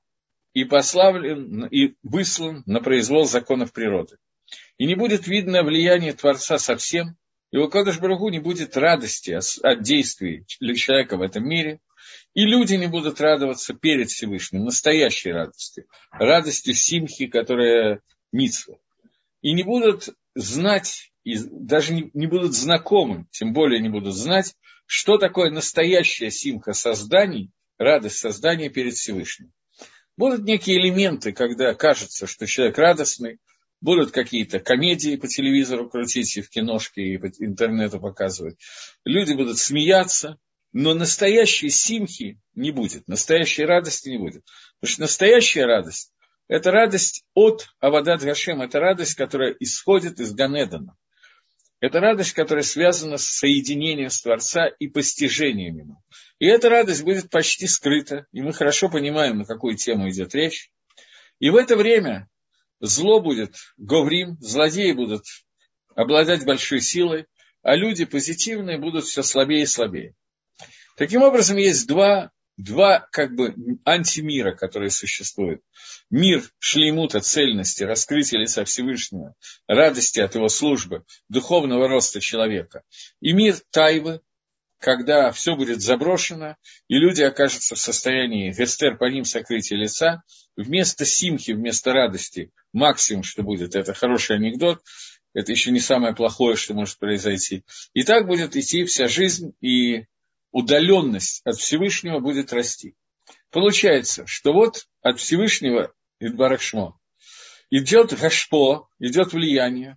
и пославлен и выслан на произвол законов природы. И не будет видно влияние Творца совсем, и у Барагу не будет радости от действий человека в этом мире, и люди не будут радоваться перед Всевышним, настоящей радостью, радостью симхи, которая митсва. И не будут знать, и даже не, не будут знакомы, тем более не будут знать, что такое настоящая симха созданий, радость создания перед Всевышним. Будут некие элементы, когда кажется, что человек радостный, будут какие-то комедии по телевизору крутить и в киношке, и по интернету показывать. Люди будут смеяться, но настоящей симхи не будет, настоящей радости не будет. Потому что настоящая радость – это радость от Авадат Гашем, это радость, которая исходит из Ганедана. Это радость, которая связана с соединением с Творца и постижением ему. И эта радость будет почти скрыта, и мы хорошо понимаем, на какую тему идет речь. И в это время зло будет говрим, злодеи будут обладать большой силой, а люди позитивные будут все слабее и слабее. Таким образом, есть два, два как бы антимира, которые существуют. Мир шлеймута, цельности, раскрытия лица Всевышнего, радости от его службы, духовного роста человека. И мир тайвы, когда все будет заброшено, и люди окажутся в состоянии гестер по ним сокрытия лица, вместо симхи, вместо радости, максимум, что будет, это хороший анекдот, это еще не самое плохое, что может произойти. И так будет идти вся жизнь, и удаленность от Всевышнего будет расти. Получается, что вот от Всевышнего Идбарахшмо идет гашпо, идет влияние.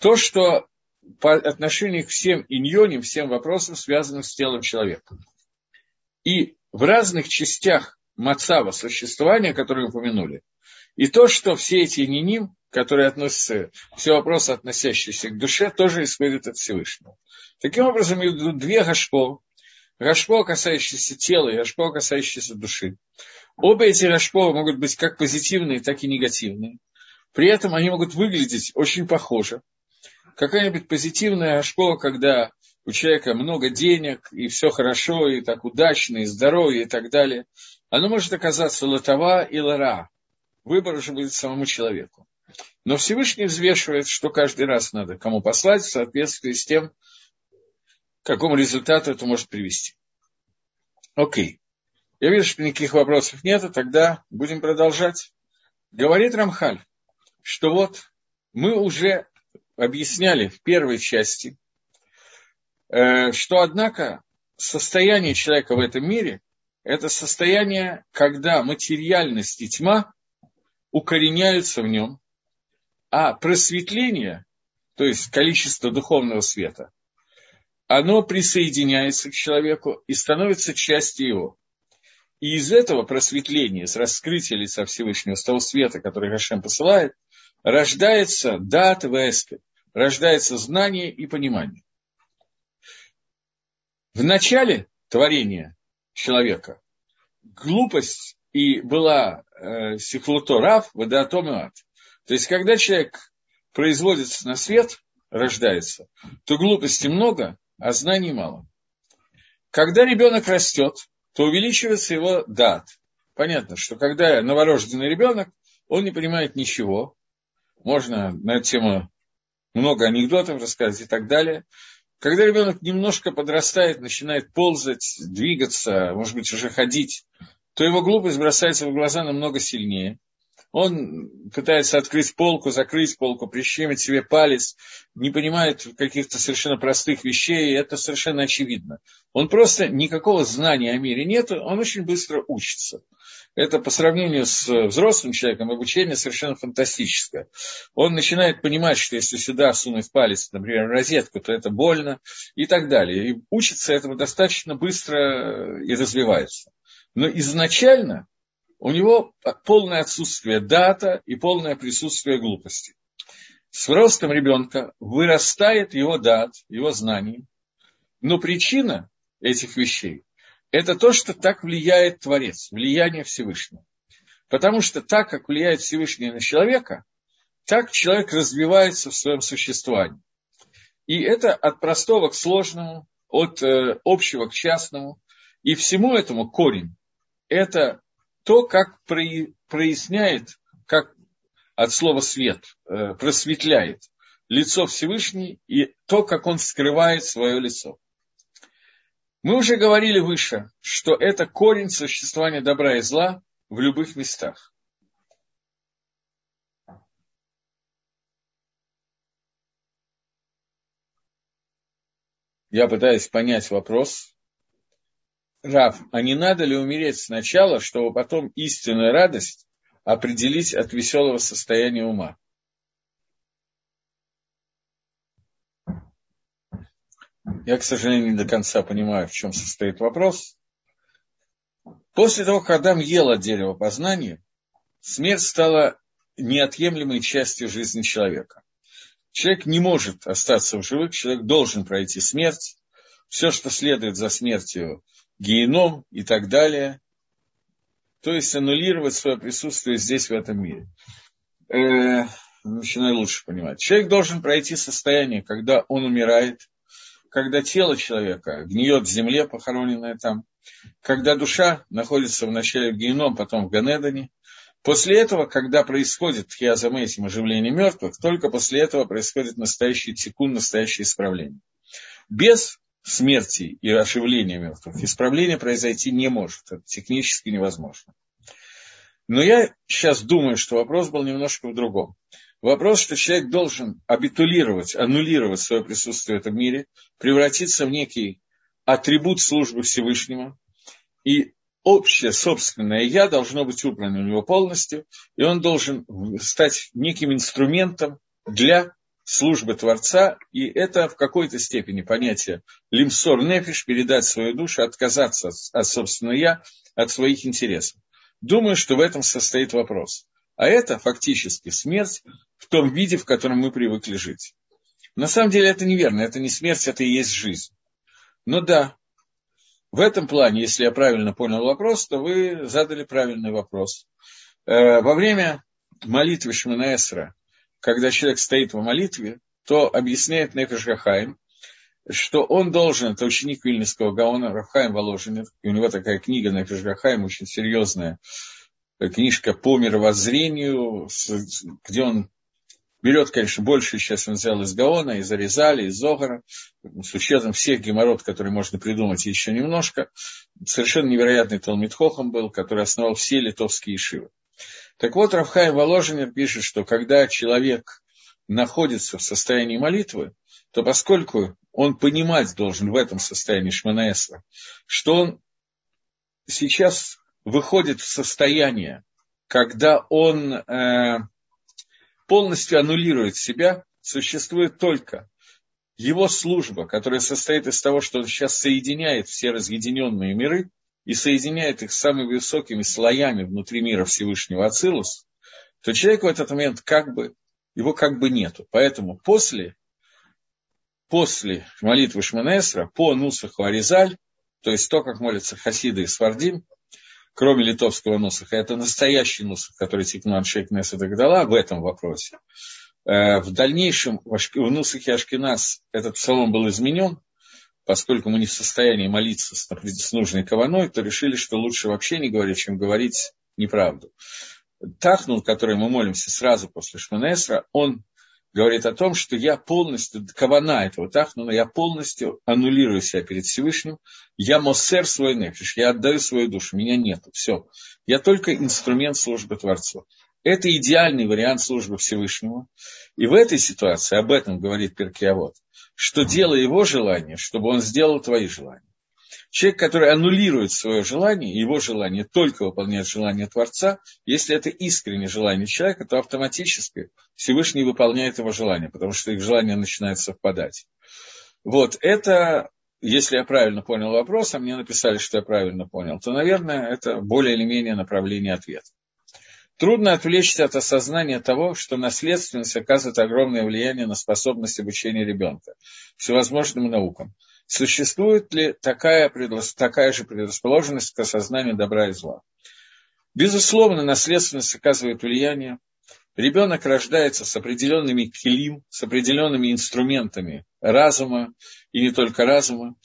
То, что по отношению к всем иньоним, всем вопросам, связанным с телом человека. И в разных частях Мацава существования, которые упомянули, и то, что все эти ниним, которые относятся, все вопросы, относящиеся к душе, тоже исходят от Всевышнего. Таким образом, идут две гашпо, гашпо, касающиеся тела, и гашпо, касающиеся души. Оба эти гашпо могут быть как позитивные, так и негативные. При этом они могут выглядеть очень похоже. Какая-нибудь позитивная школа, когда у человека много денег, и все хорошо, и так удачно, и здоровье, и так далее, оно может оказаться латова и лара. Выбор уже будет самому человеку. Но Всевышний взвешивает, что каждый раз надо кому послать в соответствии с тем, к какому результату это может привести. Окей. Я вижу, что никаких вопросов нет, тогда будем продолжать. Говорит Рамхаль что вот мы уже объясняли в первой части, э, что, однако, состояние человека в этом мире – это состояние, когда материальность и тьма укореняются в нем, а просветление, то есть количество духовного света, оно присоединяется к человеку и становится частью его. И из этого просветления, из раскрытия лица Всевышнего, с того света, который Гашем посылает – рождается дат веспе, рождается знание и понимание. В начале творения человека глупость и была э, сихлуторав, водоатом и ад. То есть, когда человек производится на свет, рождается, то глупости много, а знаний мало. Когда ребенок растет, то увеличивается его дат. Понятно, что когда новорожденный ребенок, он не понимает ничего, можно на эту тему много анекдотов рассказать и так далее. Когда ребенок немножко подрастает, начинает ползать, двигаться, может быть, уже ходить, то его глупость бросается в глаза намного сильнее. Он пытается открыть полку, закрыть полку, прищемить себе палец, не понимает каких-то совершенно простых вещей, и это совершенно очевидно. Он просто никакого знания о мире нет, он очень быстро учится это по сравнению с взрослым человеком обучение совершенно фантастическое. Он начинает понимать, что если сюда сунуть палец, например, в розетку, то это больно и так далее. И учится этому достаточно быстро и развивается. Но изначально у него полное отсутствие дата и полное присутствие глупости. С ростом ребенка вырастает его дат, его знаний. Но причина этих вещей это то, что так влияет Творец, влияние Всевышнего. Потому что так, как влияет Всевышний на человека, так человек развивается в своем существовании. И это от простого к сложному, от э, общего к частному. И всему этому корень – это то, как проясняет, как от слова свет, э, просветляет лицо Всевышний и то, как он скрывает свое лицо. Мы уже говорили выше, что это корень существования добра и зла в любых местах. Я пытаюсь понять вопрос. Рав, а не надо ли умереть сначала, чтобы потом истинную радость определить от веселого состояния ума? Я, к сожалению, не до конца понимаю, в чем состоит вопрос. После того, как Адам ел от дерева познания, смерть стала неотъемлемой частью жизни человека. Человек не может остаться в живых, человек должен пройти смерть. Все, что следует за смертью, геном и так далее. То есть аннулировать свое присутствие здесь, в этом мире. Э, начинаю лучше понимать. Человек должен пройти состояние, когда он умирает, когда тело человека гниет в земле, похороненное там, когда душа находится вначале в геном, потом в Ганедане. После этого, когда происходит хиазамейсим, оживление мертвых, только после этого происходит настоящий тикун, настоящее исправление. Без смерти и оживления мертвых исправление произойти не может. Это технически невозможно. Но я сейчас думаю, что вопрос был немножко в другом. Вопрос, что человек должен абитулировать, аннулировать свое присутствие в этом мире, превратиться в некий атрибут службы Всевышнего, и общее собственное «я» должно быть убрано у него полностью, и он должен стать неким инструментом для службы Творца, и это в какой-то степени понятие лимсор нефиш, передать свою душу, отказаться от собственного я, от своих интересов. Думаю, что в этом состоит вопрос. А это фактически смерть в том виде, в котором мы привыкли жить. На самом деле это неверно, это не смерть, это и есть жизнь. Но да, в этом плане, если я правильно понял вопрос, то вы задали правильный вопрос. Э, во время молитвы Шманаэсра, когда человек стоит в молитве, то объясняет Нефеш Гахаим, что он должен, это ученик Вильнинского Гаона, Рафхаим Воложенев, и у него такая книга Нефеш Гахаим, очень серьезная, книжка по мировоззрению, где он берет, конечно, больше сейчас он взял из Гаона, из Аризали, из Зогара, с учетом всех геморрот, которые можно придумать, еще немножко. Совершенно невероятный Талмит Хохам был, который основал все литовские шивы. Так вот, Рафхай Воложенер пишет, что когда человек находится в состоянии молитвы, то поскольку он понимать должен в этом состоянии Шманаэсра, что он сейчас выходит в состояние, когда он э, полностью аннулирует себя, существует только его служба, которая состоит из того, что он сейчас соединяет все разъединенные миры и соединяет их с самыми высокими слоями внутри мира Всевышнего Ацилус, то человек в этот момент как бы, его как бы нету. Поэтому после, после молитвы Шманесра, по Нусаху Аризаль, то есть то, как молятся Хасиды и Свардим, кроме литовского Нусаха, это настоящий Нусах, который Тикнуан Шейк Несседек дала в этом вопросе. Э, в дальнейшем в Нусахе Ашкинас этот псалом был изменен, поскольку мы не в состоянии молиться с нужной каваной, то решили, что лучше вообще не говорить, чем говорить неправду. Тахнул, который мы молимся сразу после Шманесра, он говорит о том, что я полностью, кавана этого тахнуна, я полностью аннулирую себя перед Всевышним, я мосер свой нефиш, я отдаю свою душу, меня нету, все. Я только инструмент службы Творцу. Это идеальный вариант службы Всевышнему. И в этой ситуации, об этом говорит Перкиавод, что дело его желания, чтобы он сделал твои желания. Человек, который аннулирует свое желание, его желание только выполняет желание Творца, если это искреннее желание человека, то автоматически Всевышний выполняет его желание, потому что их желания начинают совпадать. Вот это, если я правильно понял вопрос, а мне написали, что я правильно понял, то, наверное, это более или менее направление ответа. Трудно отвлечься от осознания того, что наследственность оказывает огромное влияние на способность обучения ребенка всевозможным наукам. Существует ли такая, такая же предрасположенность к осознанию добра и зла? Безусловно, наследственность оказывает влияние. Ребенок рождается с определенными килим, с определенными инструментами разума, и не только разума.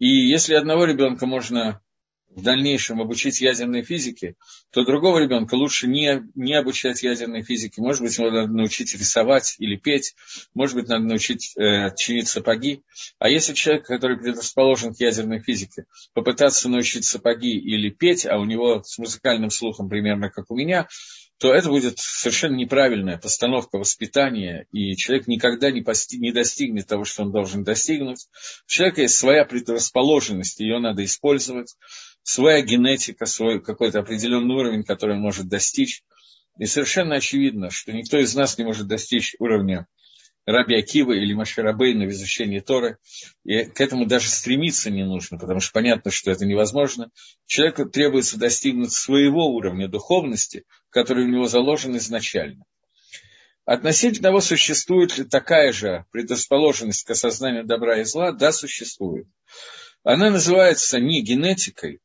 И если одного ребенка можно в дальнейшем обучить ядерной физике, то другого ребенка лучше не, не обучать ядерной физике. Может быть, его надо научить рисовать или петь, может быть, надо научить э, чинить сапоги. А если человек, который предрасположен к ядерной физике, попытаться научить сапоги или петь, а у него с музыкальным слухом примерно как у меня, то это будет совершенно неправильная постановка воспитания, и человек никогда не, пости, не достигнет того, что он должен достигнуть. У человека есть своя предрасположенность, ее надо использовать своя генетика, свой какой-то определенный уровень, который он может достичь. И совершенно очевидно, что никто из нас не может достичь уровня Раби Акива или Маширабейна в изучении Торы. И к этому даже стремиться не нужно, потому что понятно, что это невозможно. Человеку требуется достигнуть своего уровня духовности, который у него заложен изначально. Относительно того, существует ли такая же предрасположенность к осознанию добра и зла, да, существует. Она называется не генетикой,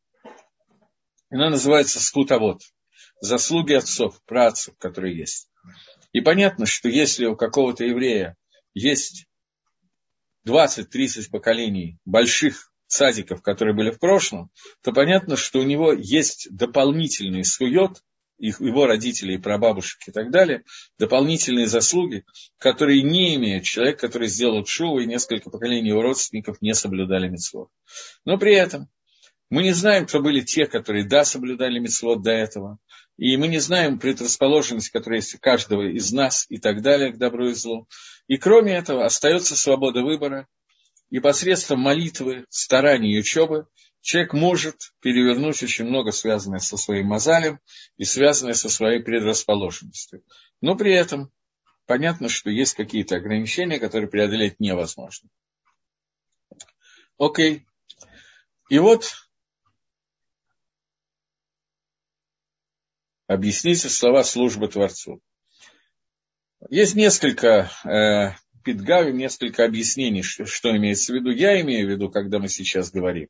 она называется скутовод. Заслуги отцов, працев, которые есть. И понятно, что если у какого-то еврея есть 20-30 поколений больших садиков, которые были в прошлом, то понятно, что у него есть дополнительный сует, их, его родителей, прабабушек и так далее, дополнительные заслуги, которые не имеет человек, который сделал шоу, и несколько поколений его родственников не соблюдали митцвот. Но при этом мы не знаем, кто были те, которые, да, соблюдали митцвот до этого. И мы не знаем предрасположенность, которая есть у каждого из нас и так далее к добру и злу. И кроме этого остается свобода выбора. И посредством молитвы, стараний и учебы человек может перевернуть очень много связанное со своим мозалем и связанное со своей предрасположенностью. Но при этом понятно, что есть какие-то ограничения, которые преодолеть невозможно. Окей. И вот объясните слова службы Творцу. Есть несколько э, Питгавим, несколько объяснений, что, что имеется в виду. Я имею в виду, когда мы сейчас говорим,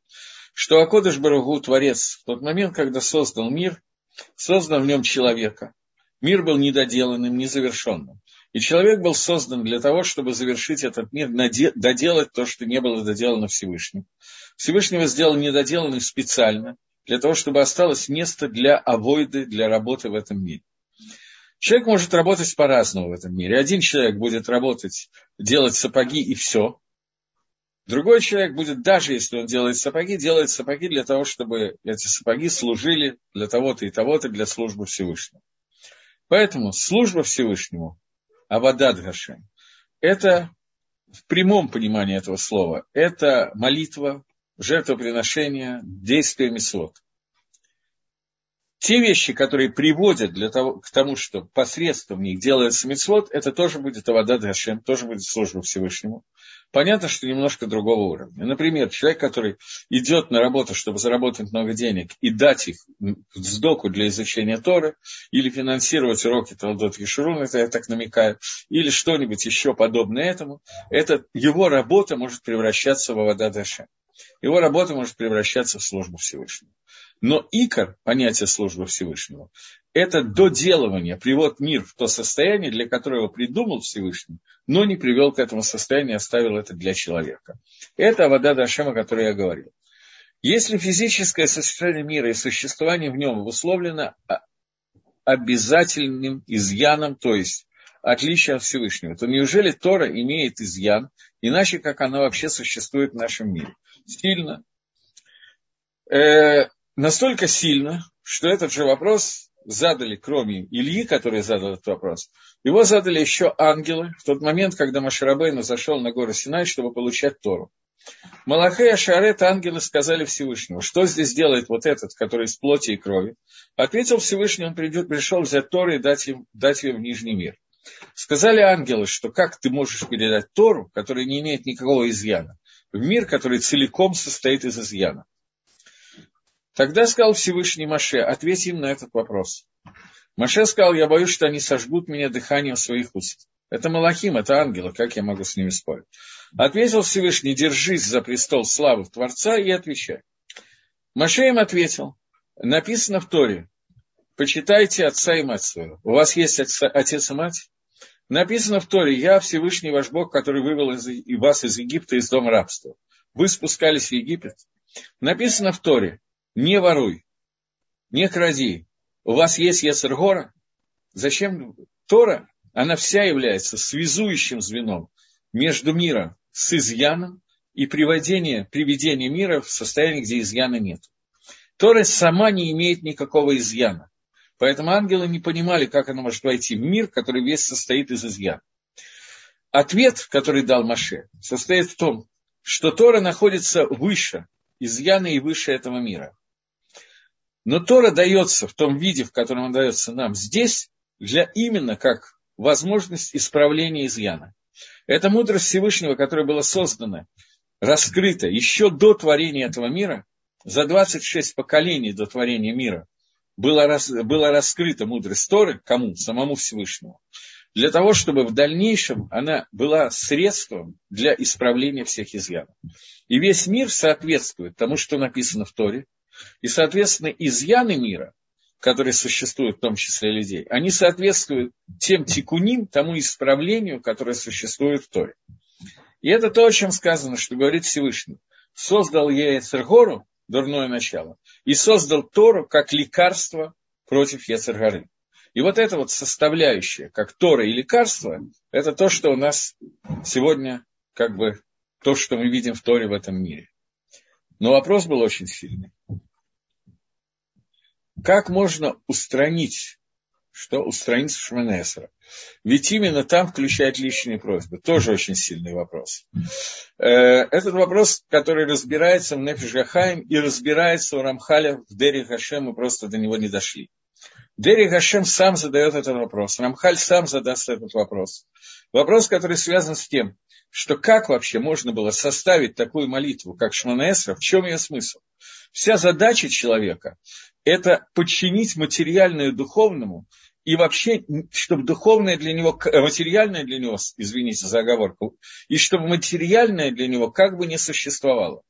что Акодыш Барагу, Творец, в тот момент, когда создал мир, создал в нем человека. Мир был недоделанным, незавершенным. И человек был создан для того, чтобы завершить этот мир, доделать то, что не было доделано Всевышним. Всевышнего сделал недоделанным специально, для того, чтобы осталось место для авойды, для работы в этом мире. Человек может работать по-разному в этом мире. Один человек будет работать, делать сапоги и все. Другой человек будет, даже если он делает сапоги, делает сапоги для того, чтобы эти сапоги служили для того-то и того-то, для службы Всевышнего. Поэтому служба Всевышнему, Авадад Гашем, это в прямом понимании этого слова, это молитва, жертвоприношение, действие Меслот те вещи, которые приводят для того, к тому, что посредством них делается мецвод, это тоже будет Авадад Гашем, тоже будет служба Всевышнему. Понятно, что немножко другого уровня. Например, человек, который идет на работу, чтобы заработать много денег и дать их в сдоку для изучения Торы, или финансировать уроки Талдот Ешурун, это я так намекаю, или что-нибудь еще подобное этому, это, его работа может превращаться в Авадад Гашем. Его работа может превращаться в службу Всевышнему. Но икор, понятие службы Всевышнего, это доделывание, привод мир в то состояние, для которого придумал Всевышний, но не привел к этому состоянию, оставил это для человека. Это вода Дашема, о которой я говорил. Если физическое состояние мира и существование в нем обусловлено обязательным изъяном, то есть отличие от Всевышнего, то неужели Тора имеет изъян, иначе как она вообще существует в нашем мире? Сильно. Э, настолько сильно, что этот же вопрос задали, кроме Ильи, который задал этот вопрос, его задали еще ангелы в тот момент, когда Машарабейну зашел на гору Синай, чтобы получать Тору. Малахея Шарет ангелы сказали Всевышнему, что здесь делает вот этот, который из плоти и крови. Ответил Всевышний, он придет, пришел взять Тору и дать, им, дать ее в Нижний мир. Сказали ангелы, что как ты можешь передать Тору, которая не имеет никакого изъяна, в мир, который целиком состоит из изъяна. Тогда сказал Всевышний Маше, ответь им на этот вопрос. Маше сказал, я боюсь, что они сожгут меня дыханием своих уст. Это Малахим, это ангелы, как я могу с ними спорить? Ответил Всевышний, держись за престол славы Творца и отвечай. Маше им ответил, написано в Торе, почитайте отца и мать свою. У вас есть отца, отец и мать? Написано в Торе, я Всевышний ваш Бог, который вывел из, и вас из Египта, из дома рабства. Вы спускались в Египет. Написано в Торе, не воруй, не кради. У вас есть Яцергора? Зачем Тора? Она вся является связующим звеном между миром с изъяном и приведение, приведение мира в состояние, где изъяна нет. Тора сама не имеет никакого изъяна. Поэтому ангелы не понимали, как она может войти в мир, который весь состоит из изъяна. Ответ, который дал Маше, состоит в том, что Тора находится выше изъяна и выше этого мира. Но Тора дается в том виде, в котором он дается нам здесь, для именно как возможность исправления изъяна. Это мудрость Всевышнего, которая была создана, раскрыта еще до творения этого мира, за 26 поколений до творения мира была, рас, была раскрыта мудрость Торы, кому? Самому Всевышнему. Для того, чтобы в дальнейшем она была средством для исправления всех изъянов. И весь мир соответствует тому, что написано в Торе, и, соответственно, изъяны мира, которые существуют, в том числе людей, они соответствуют тем тикуним, тому исправлению, которое существует в Торе. И это то, о чем сказано, что говорит Всевышний. Создал я Ецергору, дурное начало, и создал Тору как лекарство против Ецергоры. И вот это вот составляющая, как Тора и лекарство, это то, что у нас сегодня, как бы, то, что мы видим в Торе в этом мире. Но вопрос был очень сильный. Как можно устранить, что устранить Шманесра? Ведь именно там включает личные просьбы. Тоже очень сильный вопрос. Э, этот вопрос, который разбирается в Нефиш и разбирается у Рамхаля в Дери Хашем, мы просто до него не дошли. Дери Гашем сам задает этот вопрос, Рамхаль сам задаст этот вопрос. Вопрос, который связан с тем, что как вообще можно было составить такую молитву, как Шманаэсра, в чем ее смысл? Вся задача человека – это подчинить материальное духовному, и вообще, чтобы духовное для него, материальное для него, извините за оговорку, и чтобы материальное для него как бы не существовало.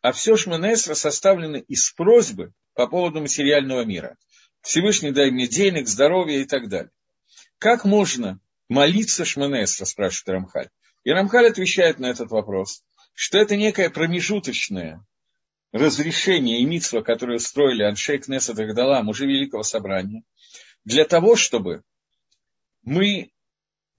А все Шманаэсра составлено из просьбы по поводу материального мира. Всевышний дай мне денег, здоровья и так далее. Как можно молиться Шманаэсра, спрашивает Рамхаль. И Рамхаль отвечает на этот вопрос, что это некое промежуточное разрешение и митсва, которое устроили Аншей Кнессет Агдала, мужи Великого Собрания, для того, чтобы мы,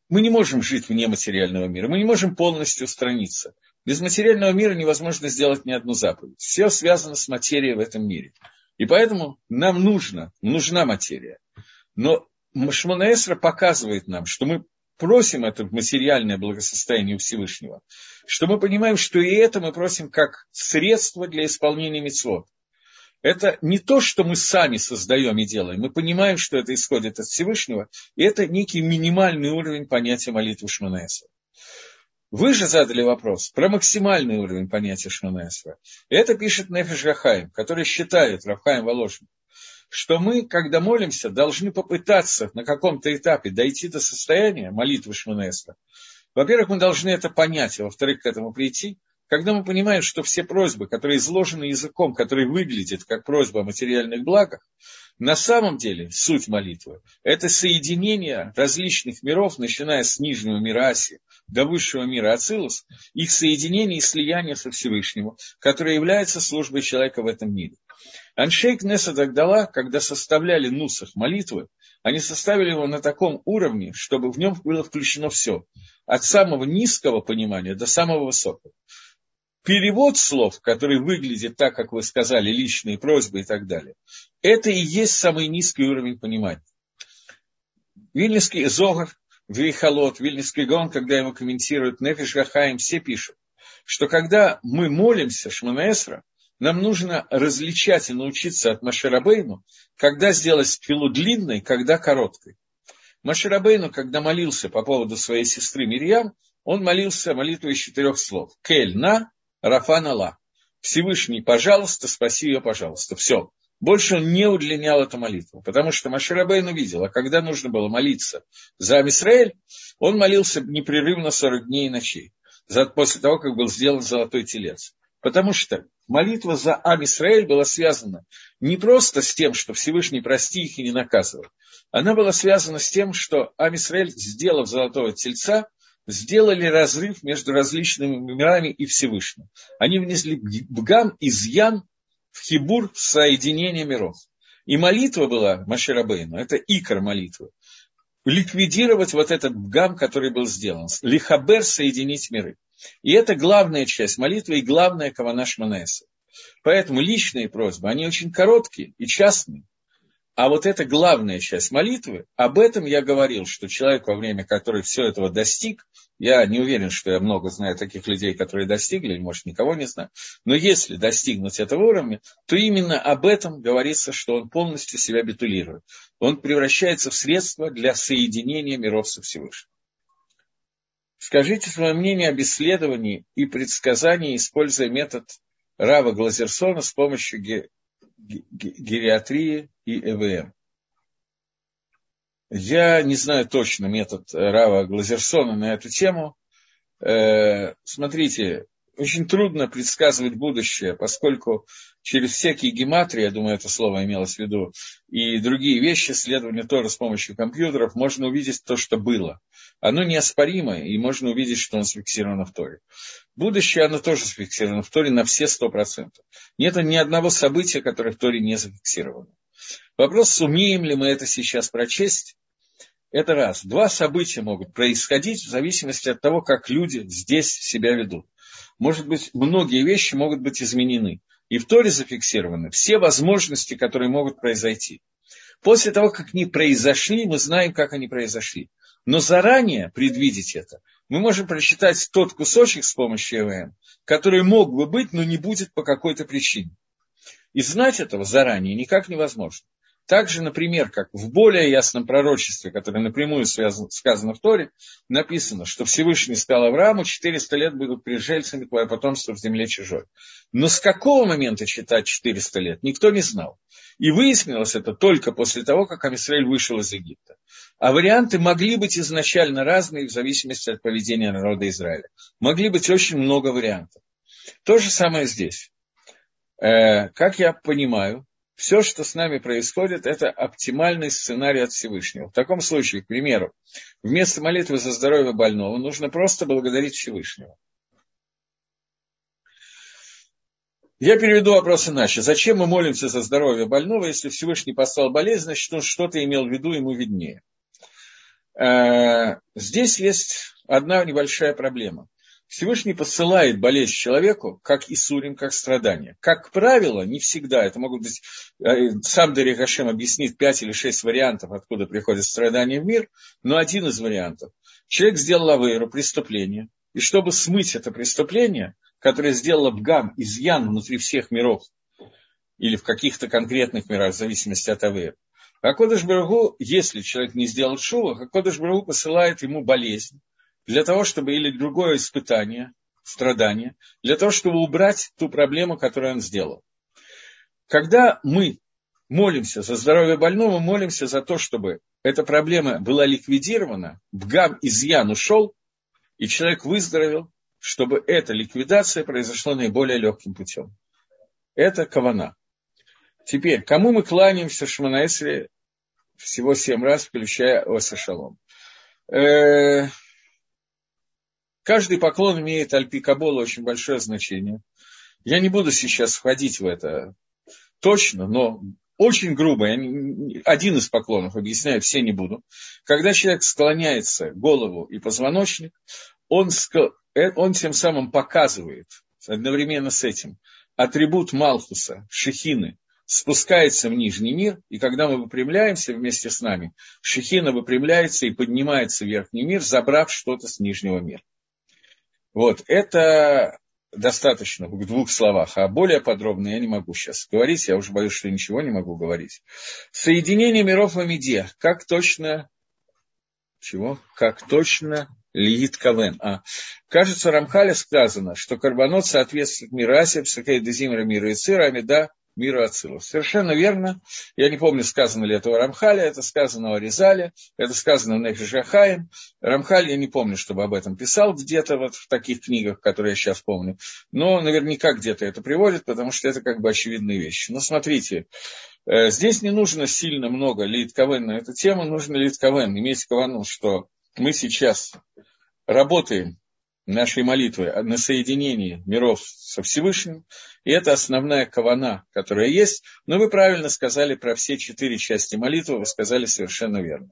мы не можем жить вне материального мира, мы не можем полностью устраниться. Без материального мира невозможно сделать ни одну заповедь. Все связано с материей в этом мире. И поэтому нам нужно, нужна материя. Но Шмонаэсра показывает нам, что мы просим это материальное благосостояние у Всевышнего, что мы понимаем, что и это мы просим как средство для исполнения мецвод. Это не то, что мы сами создаем и делаем. Мы понимаем, что это исходит от Всевышнего, и это некий минимальный уровень понятия молитвы Шманаэсра. Вы же задали вопрос про максимальный уровень понятия Шманаэсра. Это пишет Нефиш Рахаим, который считает, Рафхаим Воложник, что мы, когда молимся, должны попытаться на каком-то этапе дойти до состояния молитвы Шманесра. Во-первых, мы должны это понять, а во-вторых, к этому прийти, когда мы понимаем, что все просьбы, которые изложены языком, который выглядит как просьба о материальных благах, на самом деле суть молитвы – это соединение различных миров, начиная с нижнего мира Аси до высшего мира Ацилус, их соединение и слияние со Всевышним, которое является службой человека в этом мире. Аншейк Неса Дагдала, когда составляли нусах молитвы, они составили его на таком уровне, чтобы в нем было включено все. От самого низкого понимания до самого высокого. Перевод слов, который выглядит так, как вы сказали, личные просьбы и так далее, это и есть самый низкий уровень понимания. Вильнинский Зогар, Вейхалот, Вильнинский Гон, когда его комментируют, Нефиш Гахаим, все пишут, что когда мы молимся Шманаэсра, нам нужно различать и научиться от Маширабейну, когда сделать пилу длинной, когда короткой. Маширабейну, когда молился по поводу своей сестры Мирьям, он молился молитвой из четырех слов. Кель на, Рафана ла. Всевышний, пожалуйста, спаси ее, пожалуйста. Все. Больше он не удлинял эту молитву, потому что Маширабейн увидел, а когда нужно было молиться за Амисраэль, он молился непрерывно 40 дней и ночей, после того, как был сделан золотой телец. Потому что молитва за Ам-Исраэль была связана не просто с тем, что Всевышний прости их и не наказывал. Она была связана с тем, что Ам-Исраэль, сделав золотого тельца, сделали разрыв между различными мирами и Всевышним. Они внесли бгам, изъян в хибур соединения миров. И молитва была Маширабейну, это икор молитвы, ликвидировать вот этот бгам, который был сделан, лихабер соединить миры. И это главная часть молитвы и главная каванаш Манаэса. Поэтому личные просьбы, они очень короткие и частные. А вот эта главная часть молитвы, об этом я говорил, что человек во время, который все этого достиг, я не уверен, что я много знаю таких людей, которые достигли, может, никого не знаю, но если достигнуть этого уровня, то именно об этом говорится, что он полностью себя битулирует. Он превращается в средство для соединения миров со Всевышним. Скажите свое мнение об исследовании и предсказании, используя метод Рава Глазерсона с помощью гериатрии и ЭВМ. Я не знаю точно метод Рава Глазерсона на эту тему. Э, смотрите, очень трудно предсказывать будущее, поскольку через всякие гематрии, я думаю, это слово имелось в виду, и другие вещи, следования тоже с помощью компьютеров, можно увидеть то, что было. Оно неоспоримо, и можно увидеть, что оно зафиксировано в Торе. Будущее, оно тоже зафиксировано в Торе на все сто процентов. Нет ни одного события, которое в Торе не зафиксировано. Вопрос, сумеем ли мы это сейчас прочесть, это раз. Два события могут происходить в зависимости от того, как люди здесь себя ведут может быть, многие вещи могут быть изменены. И в Торе зафиксированы все возможности, которые могут произойти. После того, как они произошли, мы знаем, как они произошли. Но заранее предвидеть это, мы можем прочитать тот кусочек с помощью ЭВМ, который мог бы быть, но не будет по какой-то причине. И знать этого заранее никак невозможно. Также, например, как в более ясном пророчестве, которое напрямую связано, сказано в Торе, написано, что Всевышний сказал Аврааму, 400 лет будут пришельцами твое потомство в земле чужой. Но с какого момента считать 400 лет, никто не знал. И выяснилось это только после того, как Амисраиль вышел из Египта. А варианты могли быть изначально разные в зависимости от поведения народа Израиля. Могли быть очень много вариантов. То же самое здесь. Э, как я понимаю, все, что с нами происходит, это оптимальный сценарий от Всевышнего. В таком случае, к примеру, вместо молитвы за здоровье больного нужно просто благодарить Всевышнего. Я переведу вопрос иначе. Зачем мы молимся за здоровье больного, если Всевышний послал болезнь, значит, он что-то имел в виду, ему виднее. Э, здесь есть одна небольшая проблема. Всевышний посылает болезнь человеку, как и сурим, как страдание. Как правило, не всегда, это могут быть, э, сам Дарья Хашем объяснит пять или шесть вариантов, откуда приходят страдания в мир, но один из вариантов. Человек сделал авейру, преступление, и чтобы смыть это преступление, которое сделало Бгам, изъян внутри всех миров, или в каких-то конкретных мирах, в зависимости от авейры, Акодыш Барагу, если человек не сделал шува, Акодыш Барагу посылает ему болезнь, для того, чтобы, или другое испытание, страдание, для того, чтобы убрать ту проблему, которую он сделал. Когда мы молимся за здоровье больного, молимся за то, чтобы эта проблема была ликвидирована, бгам изъян ушел, и человек выздоровел, чтобы эта ликвидация произошла наиболее легким путем. Это кавана. Теперь, кому мы кланяемся Шманаэсре всего семь раз, включая Оса Шалом? Э, Каждый поклон имеет альпикабола очень большое значение. Я не буду сейчас входить в это точно, но очень грубо, я один из поклонов, объясняю, все не буду. Когда человек склоняется голову и позвоночник, он, э, он тем самым показывает одновременно с этим атрибут Малхуса, Шехины, спускается в нижний мир, и когда мы выпрямляемся вместе с нами, Шехина выпрямляется и поднимается в верхний мир, забрав что-то с нижнего мира. Вот, это достаточно в двух словах, а более подробно я не могу сейчас говорить, я уже боюсь, что ничего не могу говорить. Соединение миров в Амиде, как точно, чего? Как точно Лиит Кавен. А, кажется, Рамхале сказано, что карбонот соответствует Мирасе, Псакайдезимра Мира и Цира, Амида миру Ацилус. Совершенно верно. Я не помню, сказано ли это у Рамхаля, это сказано у Аризале, это сказано в Нефишахаем. Рамхаль, я не помню, чтобы об этом писал где-то вот в таких книгах, которые я сейчас помню. Но наверняка где-то это приводит, потому что это как бы очевидные вещи. Но смотрите, э, здесь не нужно сильно много литковен на эту тему, нужно литковен, иметь кавану, что мы сейчас работаем нашей молитвы на соединении миров со Всевышним. И это основная кавана, которая есть. Но вы правильно сказали про все четыре части молитвы, вы сказали совершенно верно.